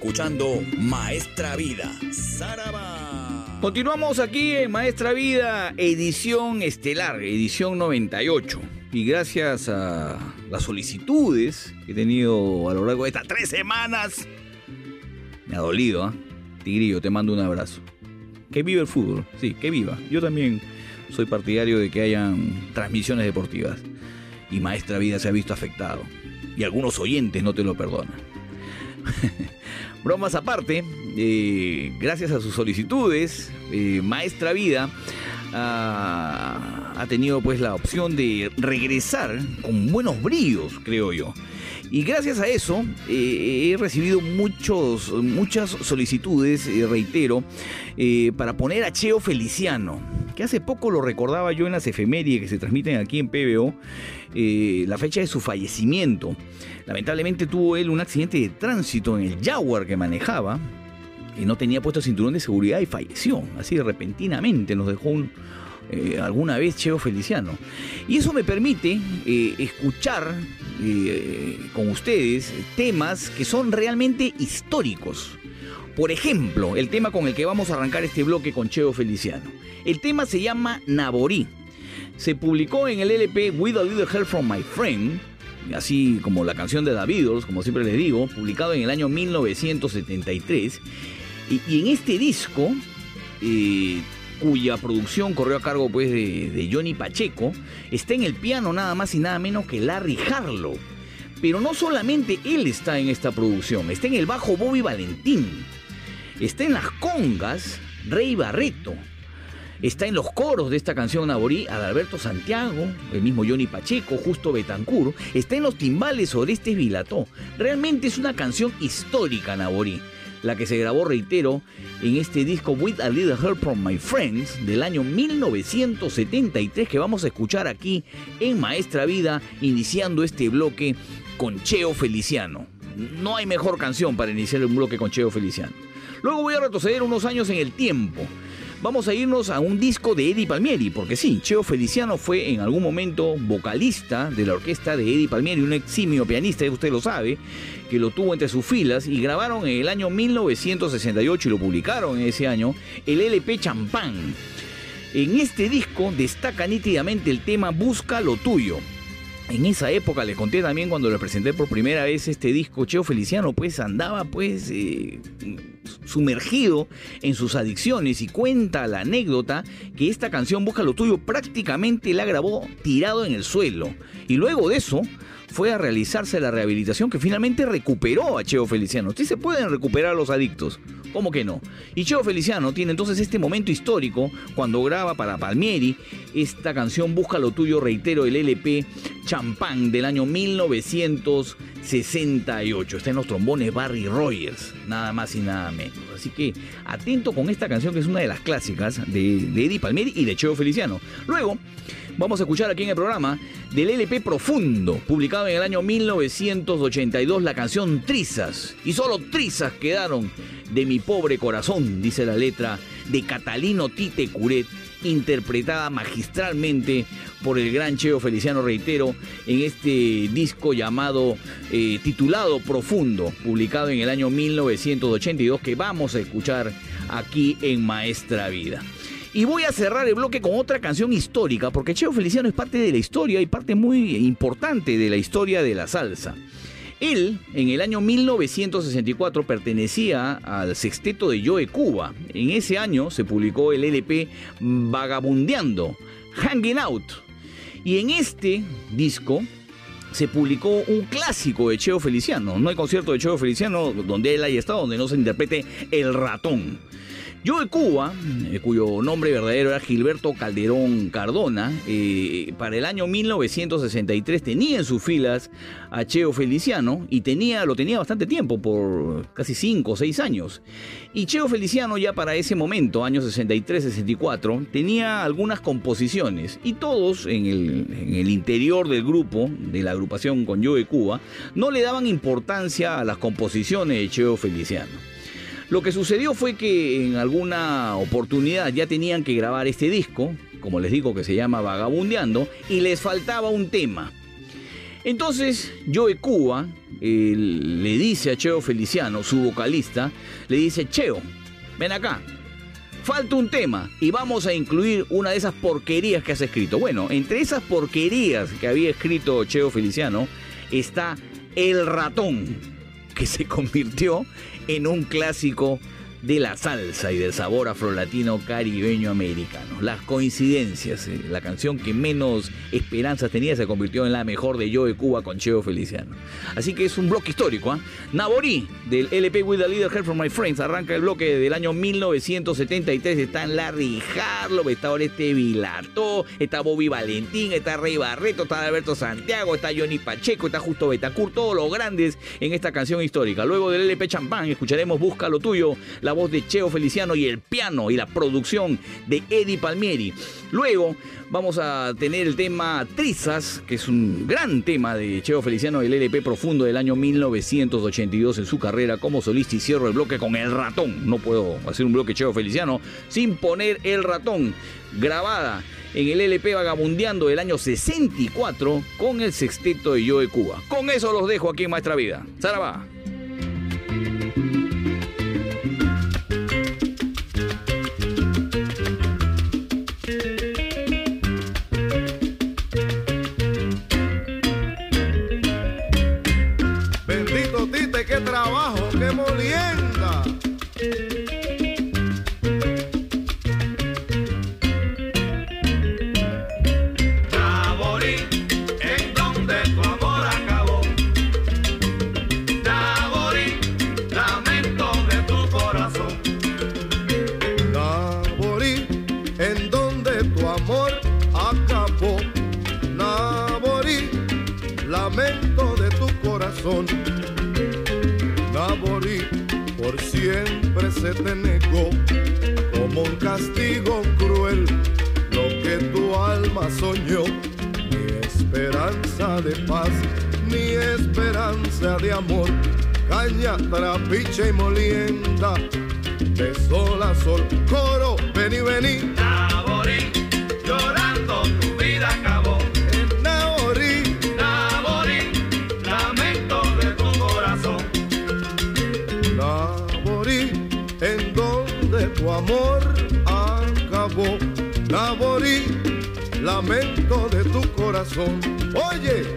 Escuchando Maestra Vida. Saraba. Continuamos aquí en Maestra Vida, edición estelar, edición 98. Y gracias a las solicitudes que he tenido a lo largo de estas tres semanas, me ha dolido, ¿ah? Tigrillo, te mando un abrazo. Que viva el fútbol, sí, que viva. Yo también soy partidario de que hayan transmisiones deportivas. Y Maestra Vida se ha visto afectado. Y algunos oyentes no te lo perdonan. (laughs) Bromas aparte, eh, gracias a sus solicitudes, eh, Maestra Vida ha, ha tenido pues la opción de regresar con buenos bríos, creo yo. Y gracias a eso eh, he recibido muchos, muchas solicitudes, eh, reitero, eh, para poner a Cheo Feliciano, que hace poco lo recordaba yo en las efemérides que se transmiten aquí en PBO, eh, la fecha de su fallecimiento. Lamentablemente tuvo él un accidente de tránsito en el Jaguar que manejaba y no tenía puesto cinturón de seguridad y falleció, así repentinamente, nos dejó un, eh, alguna vez Cheo Feliciano. Y eso me permite eh, escuchar eh, con ustedes temas que son realmente históricos. Por ejemplo, el tema con el que vamos a arrancar este bloque con Cheo Feliciano. El tema se llama Naborí. Se publicó en el LP With a Little Help from My Friend, así como la canción de Beatles, como siempre les digo, publicado en el año 1973. Y, en este disco, cuya producción corrió a cargo pues, de, Johnny Pacheco, está en el piano nada más y nada menos que Larry Harlow. Pero no solamente él está en esta producción, está en el bajo Bobby Valentín, está en las congas Rey Barreto, está en los coros de esta canción Naborí Adalberto Santiago, el mismo Johnny Pacheco, Justo Betancur, está en los timbales Orestes Vilató. Realmente es una canción histórica Naborí, la que se grabó, reitero, en este disco With a Little Help from My Friends del año 1973 que vamos a escuchar aquí en Maestra Vida, iniciando este bloque con Cheo Feliciano. No hay mejor canción para iniciar un bloque con Cheo Feliciano. Luego voy a retroceder unos años en el tiempo. Vamos a irnos a un disco de Eddie Palmieri, porque sí, Cheo Feliciano fue en algún momento vocalista de la orquesta de Eddie Palmieri, un eximio pianista, usted lo sabe, que lo tuvo entre sus filas y grabaron en el año 1968 y lo publicaron en ese año, el LP Champán. En este disco destaca nítidamente el tema Busca lo tuyo. En esa época le conté también cuando le presenté por primera vez este disco, Cheo Feliciano pues andaba pues eh, sumergido en sus adicciones y cuenta la anécdota que esta canción Busca lo tuyo prácticamente la grabó tirado en el suelo. Y luego de eso fue a realizarse la rehabilitación que finalmente recuperó a Cheo Feliciano. Sí se pueden recuperar los adictos, ¿cómo que no? Y Cheo Feliciano tiene entonces este momento histórico cuando graba para Palmieri esta canción Busca lo tuyo, reitero, el LP Champán del año 1968. Está en los trombones Barry Rogers, nada más y nada menos. Así que atento con esta canción que es una de las clásicas de, de Eddie Palmieri y de Cheo Feliciano. Luego vamos a escuchar aquí en el programa del LP Profundo, publicado en el año 1982, la canción Trizas. Y solo trizas quedaron de mi pobre corazón, dice la letra de Catalino Tite Curet, interpretada magistralmente por el gran Cheo Feliciano Reitero en este disco llamado, eh, titulado Profundo, publicado en el año 1982, que vamos a escuchar aquí en Maestra Vida. Y voy a cerrar el bloque con otra canción histórica, porque Cheo Feliciano es parte de la historia y parte muy importante de la historia de la salsa. Él, en el año 1964, pertenecía al sexteto de Joe Cuba. En ese año se publicó el LP Vagabundeando, Hanging Out. Y en este disco se publicó un clásico de Cheo Feliciano. No hay concierto de Cheo Feliciano donde él haya estado, donde no se interprete El Ratón. Yo de Cuba, eh, cuyo nombre verdadero era Gilberto Calderón Cardona, eh, para el año 1963 tenía en sus filas a Cheo Feliciano y tenía, lo tenía bastante tiempo, por casi 5 o 6 años. Y Cheo Feliciano ya para ese momento, años 63-64, tenía algunas composiciones y todos en el, en el interior del grupo, de la agrupación con Yo de Cuba, no le daban importancia a las composiciones de Cheo Feliciano. Lo que sucedió fue que en alguna oportunidad ya tenían que grabar este disco, como les digo que se llama Vagabundeando, y les faltaba un tema. Entonces, Joe Cuba le dice a Cheo Feliciano, su vocalista, le dice, Cheo, ven acá, falta un tema y vamos a incluir una de esas porquerías que has escrito. Bueno, entre esas porquerías que había escrito Cheo Feliciano está El ratón, que se (laughs) convirtió en un clásico de la salsa y del sabor afrolatino caribeño americano. Las coincidencias, eh, la canción que menos esperanzas tenía se convirtió en la mejor de Yo de Cuba con Cheo Feliciano. Así que es un bloque histórico. ¿ah? Naborí del LP With the Leader Help from My Friends arranca el bloque del año 1973. Están Larry Harlow, está Oreste Vilató, está Bobby Valentín, está Rey Barreto, está Alberto Santiago, está Johnny Pacheco, está Justo Betacur, todos los grandes en esta canción histórica. Luego del LP Champán escucharemos Busca lo tuyo, la voz de Cheo Feliciano y el piano y la producción de Eddie Palmieri. Luego vamos a tener el tema Trizas, que es un gran tema de Cheo Feliciano, el LP profundo del año 1982 en su carrera como solista y cierro el bloque con El Ratón. No puedo hacer un bloque Cheo Feliciano sin poner El Ratón, grabada en el LP Vagabundeando del año 64 con el sexteto de Yo de Cuba. Con eso los dejo aquí en Maestra Vida. Sarabá. Trabajo, se te negó como un castigo cruel lo que tu alma soñó. Ni esperanza de paz, ni esperanza de amor. Caña, trapiche y molienda, de sol a sol. Coro, vení, vení. Lamento de tu corazón. Oye,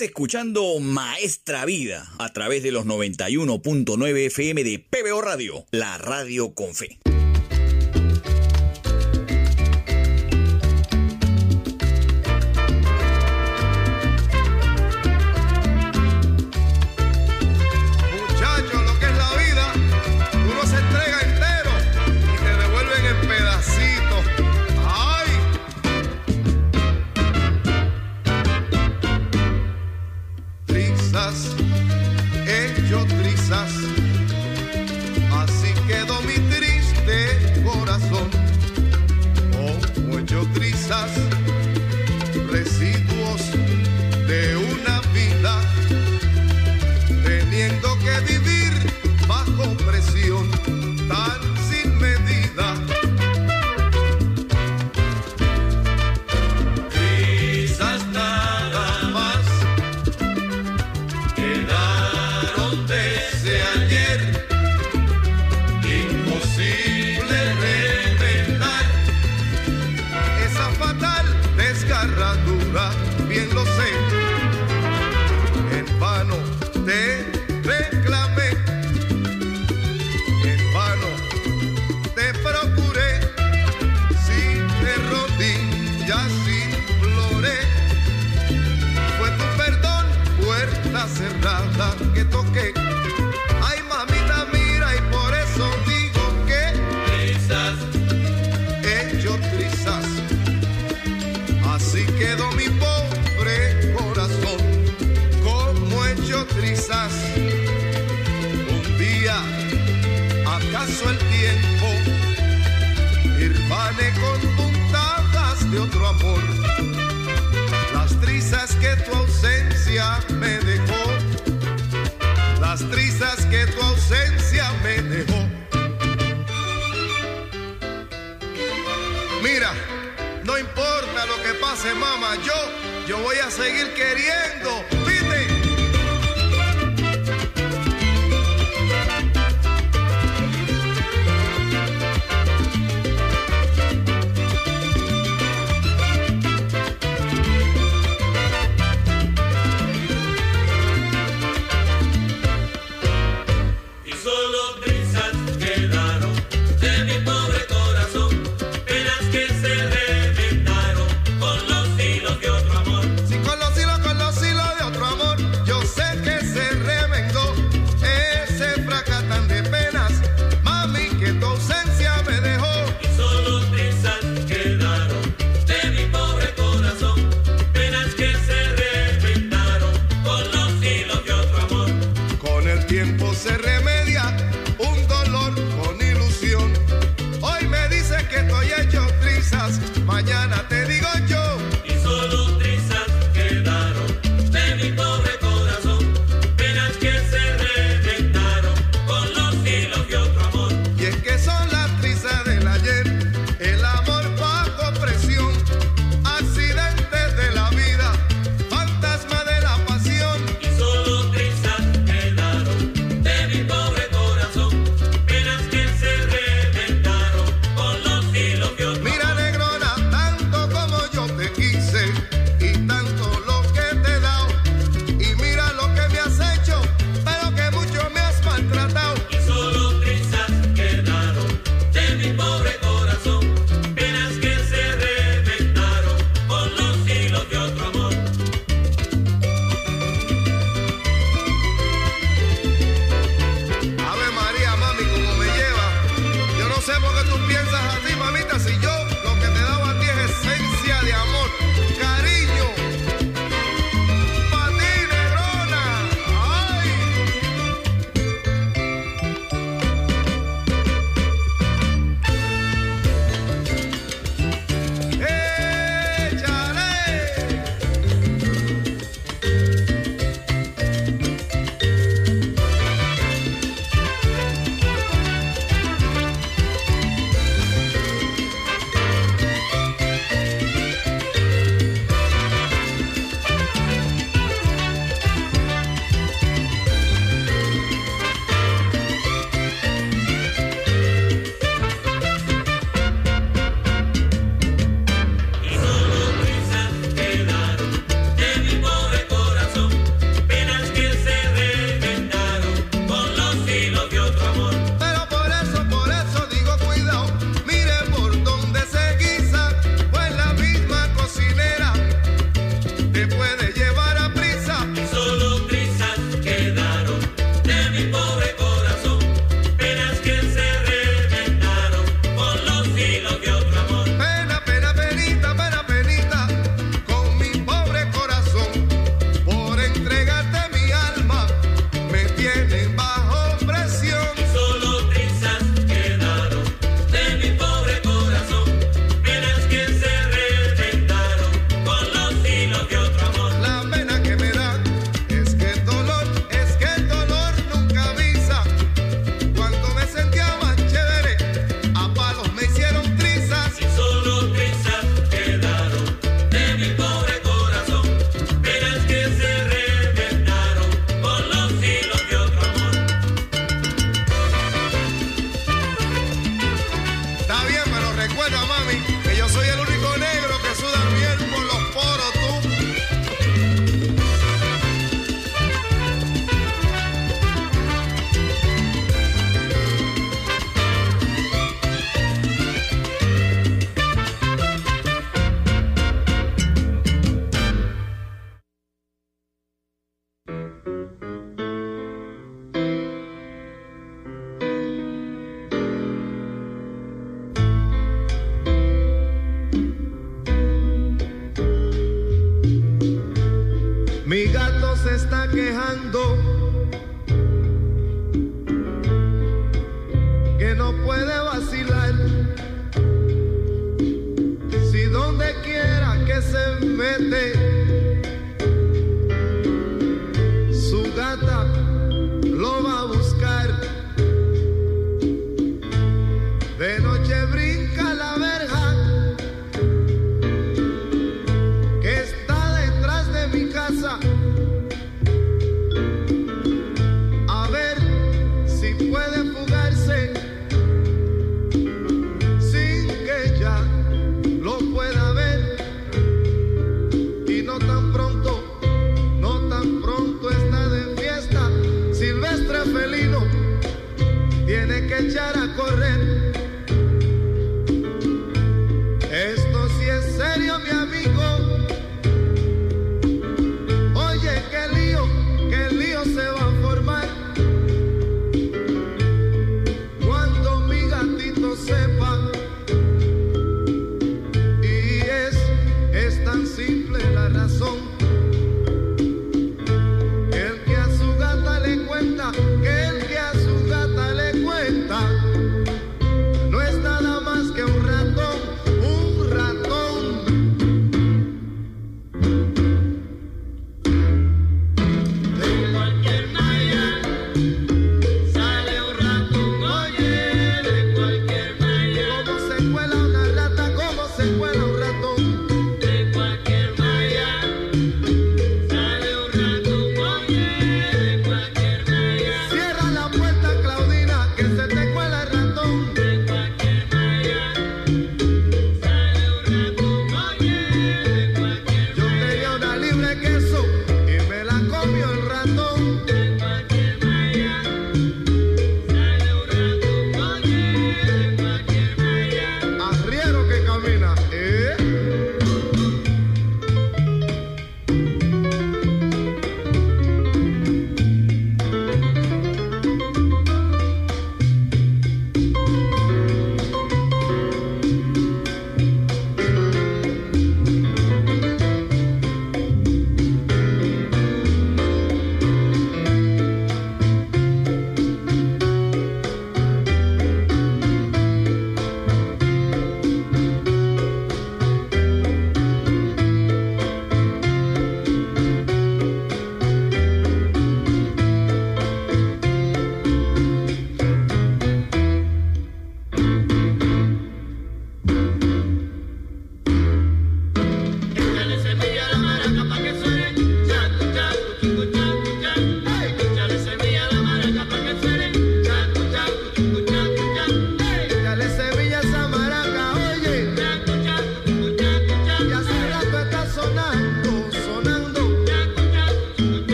Escuchando Maestra Vida a través de los 91.9 FM de PBO Radio, la radio con fe. Así quedó mi pobre corazón, como hecho trizas. Un día, acaso el tiempo, hermane con puntadas de otro amor. Las trizas que tu ausencia me dejó, las trizas que tu ausencia pase, yo, yo voy a seguir queriendo.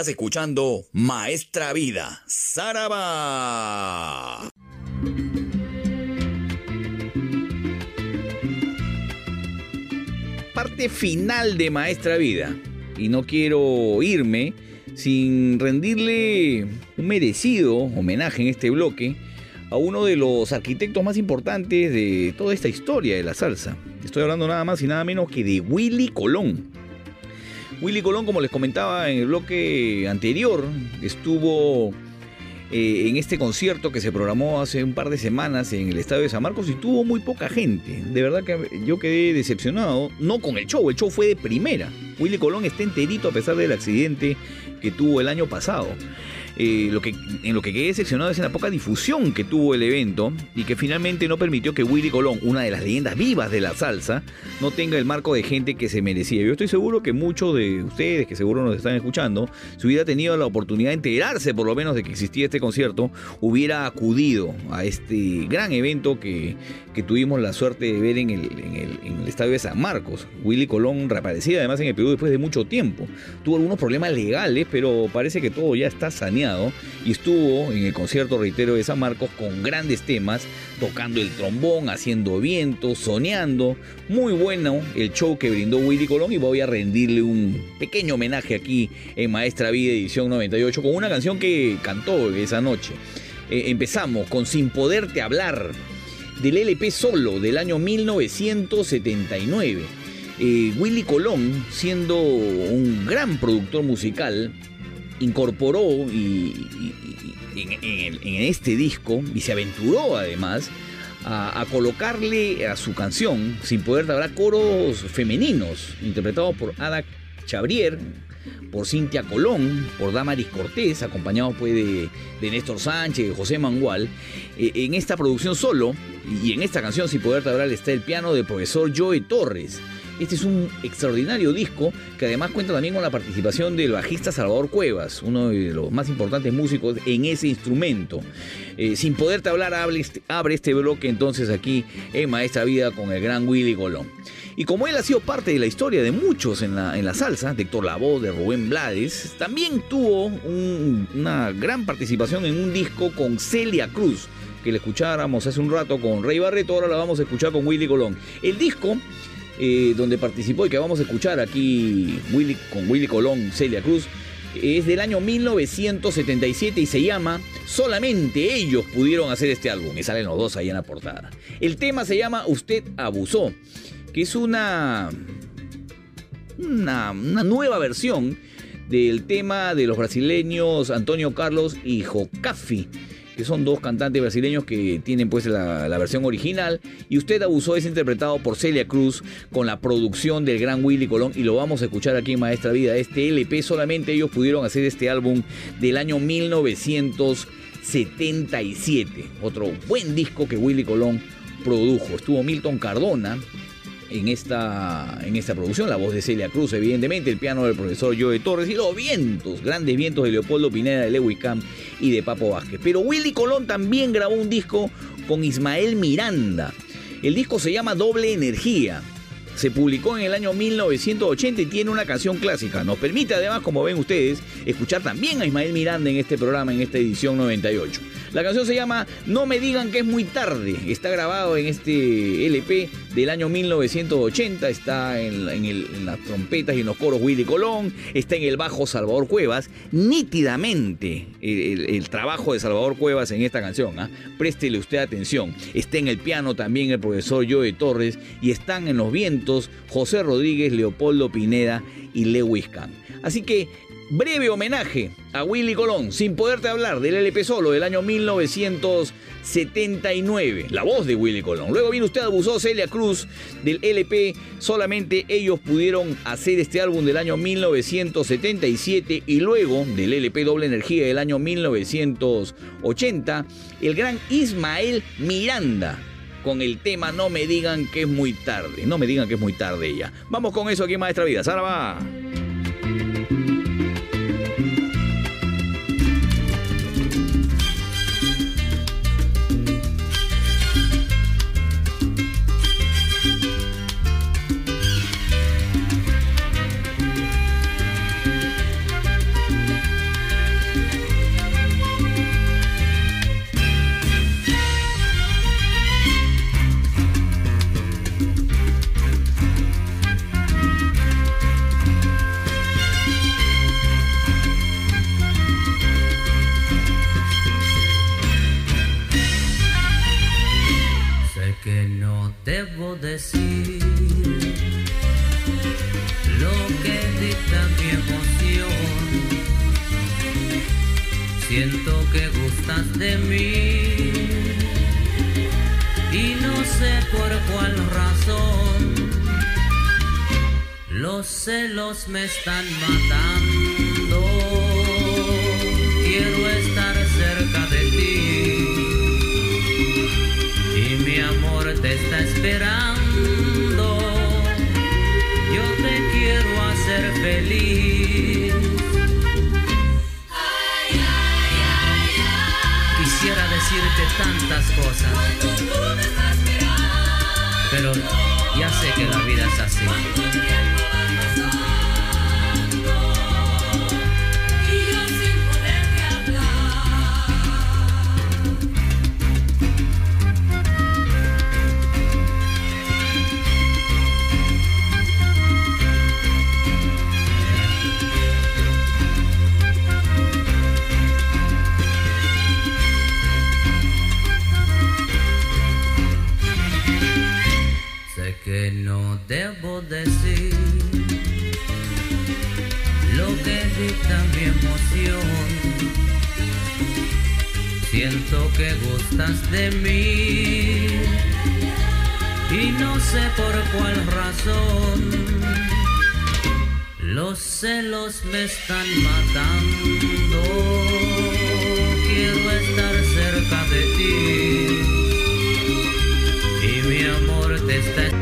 Estás escuchando Maestra Vida, Saraba. Parte final de Maestra Vida. Y no quiero irme sin rendirle un merecido homenaje en este bloque a uno de los arquitectos más importantes de toda esta historia de la salsa. Estoy hablando nada más y nada menos que de Willy Colón. Willy Colón, como les comentaba en el bloque anterior, estuvo eh, en este concierto que se programó hace un par de semanas en el estadio de San Marcos y tuvo muy poca gente. De verdad que yo quedé decepcionado, no con el show, el show fue de primera. Willy Colón está enterito a pesar del accidente que tuvo el año pasado. Eh, lo que, en lo que quedé decepcionado es en la poca difusión que tuvo el evento y que finalmente no permitió que Willy Colón, una de las leyendas vivas de la salsa, no tenga el marco de gente que se merecía. Yo estoy seguro que muchos de ustedes, que seguro nos están escuchando, si hubiera tenido la oportunidad de enterarse por lo menos de que existía este concierto, hubiera acudido a este gran evento que, que tuvimos la suerte de ver en el, estadio de San Marcos. Willy Colón reaparecía además en el Perú después de mucho tiempo. Tuvo algunos problemas legales, pero parece que todo ya está saneado. y estuvo en el concierto, reitero, de San Marcos con grandes temas, tocando el trombón, haciendo vientos, soñando. Muy bueno el show que brindó Willy Colón y voy a rendirle un pequeño homenaje aquí en Maestra Vida edición 98 con una canción que cantó esa noche. Eh, empezamos con Sin Poderte Hablar del LP Solo del año 1979. Eh, Willy Colón, siendo un gran productor musical, incorporó y, en este disco y se aventuró además a, a colocarle a su canción, sin poder hablar, coros femeninos, interpretados por Ada Chabrier, por Cintia Colón, por Damaris Cortés, acompañados pues de, de Néstor Sánchez, de José Mangual. Eh, en esta producción solo y en esta canción, sin poder hablar, está el piano del profesor Joe Torres. Este es un extraordinario disco que además cuenta también con la participación del bajista Salvador Cuevas, uno de los más importantes músicos en ese instrumento. Eh, sin poderte hablar, abre este, abre este bloque entonces aquí en Maestra Vida con el gran Willy Colón. Y como él ha sido parte de la historia de muchos en la, en la salsa, de Héctor Lavoe, de Rubén Blades, también tuvo un- una gran participación en un disco con Celia Cruz, que le escucháramos hace un rato con Rey Barreto, ahora la vamos a escuchar con Willy Colón. El disco eh, donde participó y que vamos a escuchar aquí con Willy Colón, Celia Cruz, es del año 1977 y se llama Solamente ellos pudieron hacer este álbum. Y salen los dos ahí en la portada. El tema se llama Usted abusó, que es una, una, nueva versión del tema de los brasileños Antonio Carlos y Jocafi que son dos cantantes brasileños que tienen pues la, la versión original y Usted Abusó es interpretado por Celia Cruz con la producción del gran Willy Colón y lo vamos a escuchar aquí en Maestra Vida. Este LP solamente ellos pudieron hacer este álbum del año 1977. Otro buen disco que Willy Colón produjo. Estuvo Milton Cardona en esta, en esta producción. La voz de Celia Cruz, evidentemente, el piano del profesor Joe Torres y los vientos, grandes vientos de Leopoldo Pineda, de Lewis Camp y de Papo Vázquez. Pero Willy Colón también grabó un disco con Ismael Miranda. El disco se llama Doble Energía. Se publicó en el año 1980 y tiene una canción clásica. Nos permite además, como ven ustedes, escuchar también a Ismael Miranda en este programa, en esta edición 98. La canción se llama No me digan que es muy tarde. Está grabado en este LP del año 1980. Está en, en las trompetas y en los coros Willy Colón. Está en el bajo Salvador Cuevas. Nítidamente el, trabajo de Salvador Cuevas en esta canción. ¿ah? Préstele usted atención. Está en el piano también el profesor Joe Torres. Y están en los vientos José Rodríguez, Leopoldo Pineda y Lewis Kahn. Así que breve homenaje a Willy Colón, sin poderte hablar del LP solo del año 1979, la voz de Willy Colón. Luego viene usted abusó Celia Cruz del LP, solamente ellos pudieron hacer este álbum del año 1977 y luego del LP Doble Energía del año 1980, el gran Ismael Miranda con el tema No me digan que es muy tarde. No me digan que es muy tarde ya. Vamos con eso aquí Maestra Vida. Sara va. Debo decir lo que dicta mi emoción. Siento que gustas de mí y no sé por cuál razón. Los celos me están matando. Quiero estar te está esperando. Yo te quiero hacer feliz. Quisiera decirte tantas cosas, pero ya sé que la vida es así. mi emoción. Siento que gustas de mí y no sé por cuál razón. Los celos me están matando. Quiero estar cerca de ti y mi amor te está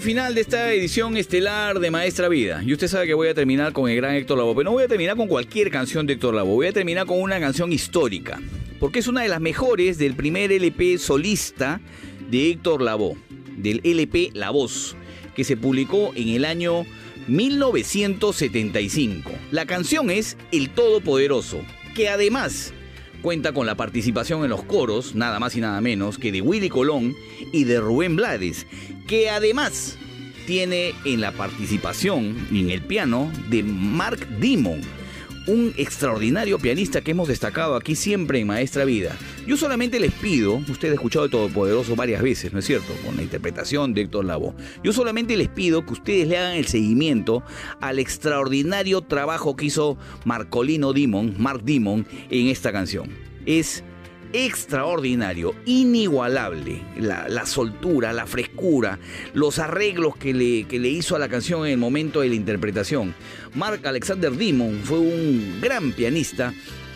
final de esta edición estelar de Maestra Vida. Y usted sabe que voy a terminar con el gran Héctor Lavoe, pero no voy a terminar con cualquier canción de Héctor Lavoe, voy a terminar con una canción histórica, porque es una de las mejores del primer LP solista de Héctor Lavoe, del LP La Voz, que se publicó en el año 1975. La canción es El Todopoderoso, que además cuenta con la participación en los coros, nada más y nada menos, que de Willy Colón y de Rubén Blades, que además tiene en la participación y en el piano de Mark Dimon, un extraordinario pianista que hemos destacado aquí siempre en Maestra Vida. Yo solamente les pido, usted ha escuchado de Todopoderoso varias veces, ¿no es cierto? Con la interpretación de Héctor Lavoe. Yo solamente les pido que ustedes le hagan el seguimiento al extraordinario trabajo que hizo Marcolino Dimon, Mark Dimon, en esta canción. Es extraordinario, inigualable. La, soltura, la frescura, los arreglos que le, que le hizo a la canción en el momento de la interpretación. Mark Alexander Dimon fue un gran pianista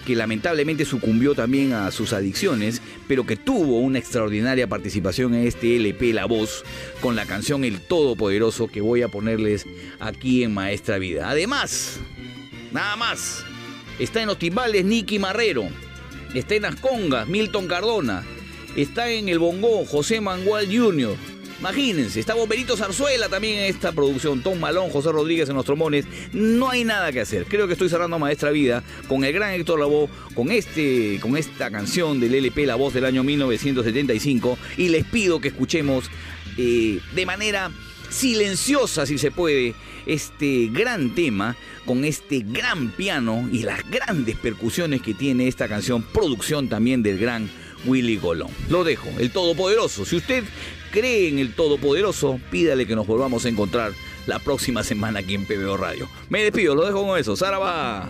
que lamentablemente sucumbió también a sus adicciones, pero que tuvo una extraordinaria participación en este LP La Voz con la canción El Todopoderoso que voy a ponerles aquí en Maestra Vida. Además, nada más, está en los timbales Nicky Marrero, está en las congas Milton Cardona, está en el bongo José Mangual Jr., Imagínense, está Bomberito Zarzuela también en esta producción, Tom Malón, José Rodríguez en los tromones. No hay nada que hacer. Creo que estoy cerrando Maestra Vida con el gran Héctor Lavoe, con, este, con esta canción del LP La Voz del año 1975. Y les pido que escuchemos eh, de manera silenciosa, si se puede, este gran tema con este gran piano y las grandes percusiones que tiene esta canción, producción también del gran Willy Colón. Lo dejo, el Todopoderoso. Si usted cree en el Todopoderoso, pídale que nos volvamos a encontrar la próxima semana aquí en PBO Radio. Me despido, lo dejo con eso. Sara va.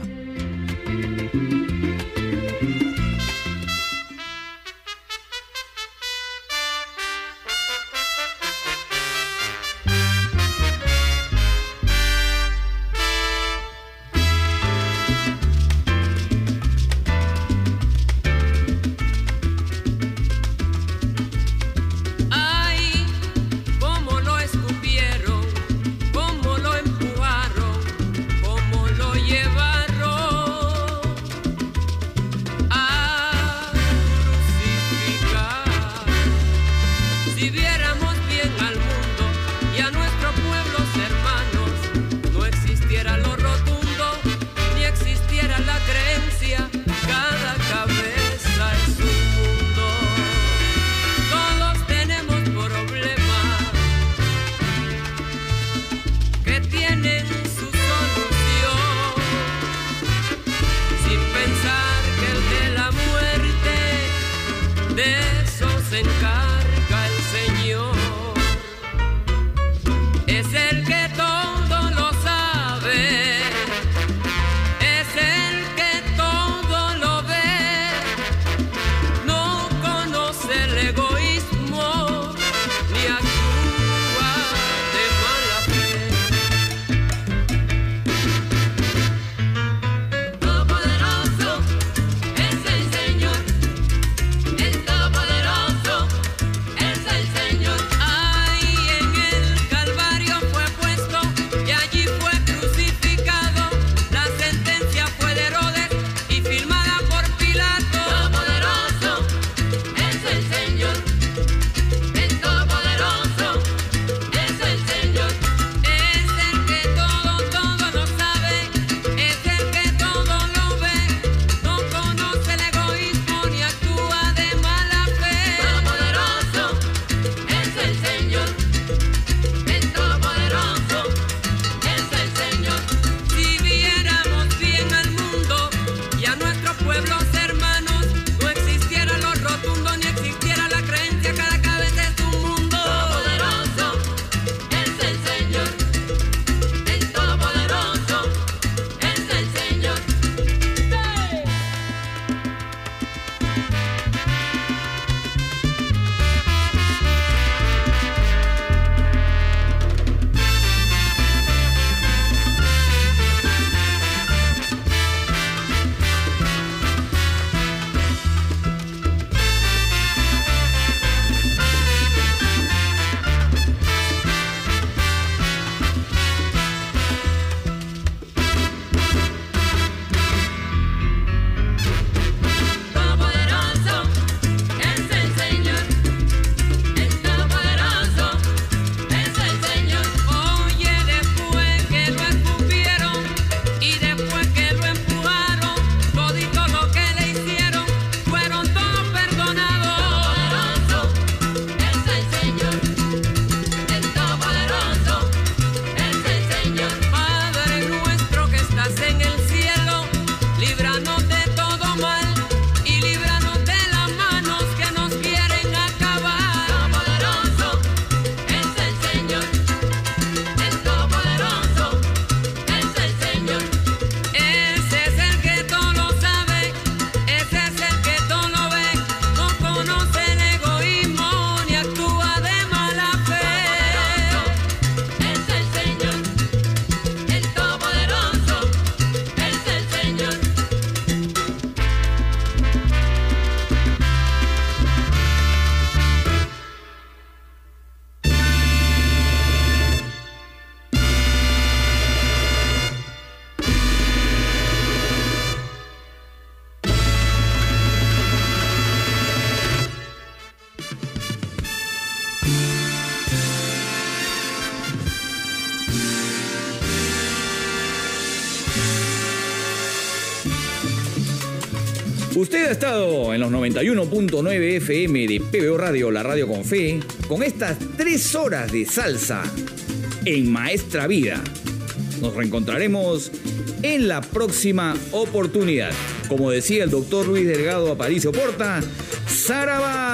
Ha estado en los 91.9 FM de PBO Radio, la radio con fe, con estas tres horas de salsa en Maestra Vida. Nos reencontraremos en la próxima oportunidad. Como decía el doctor Luis Delgado Aparicio Porta, ¡Sarabá!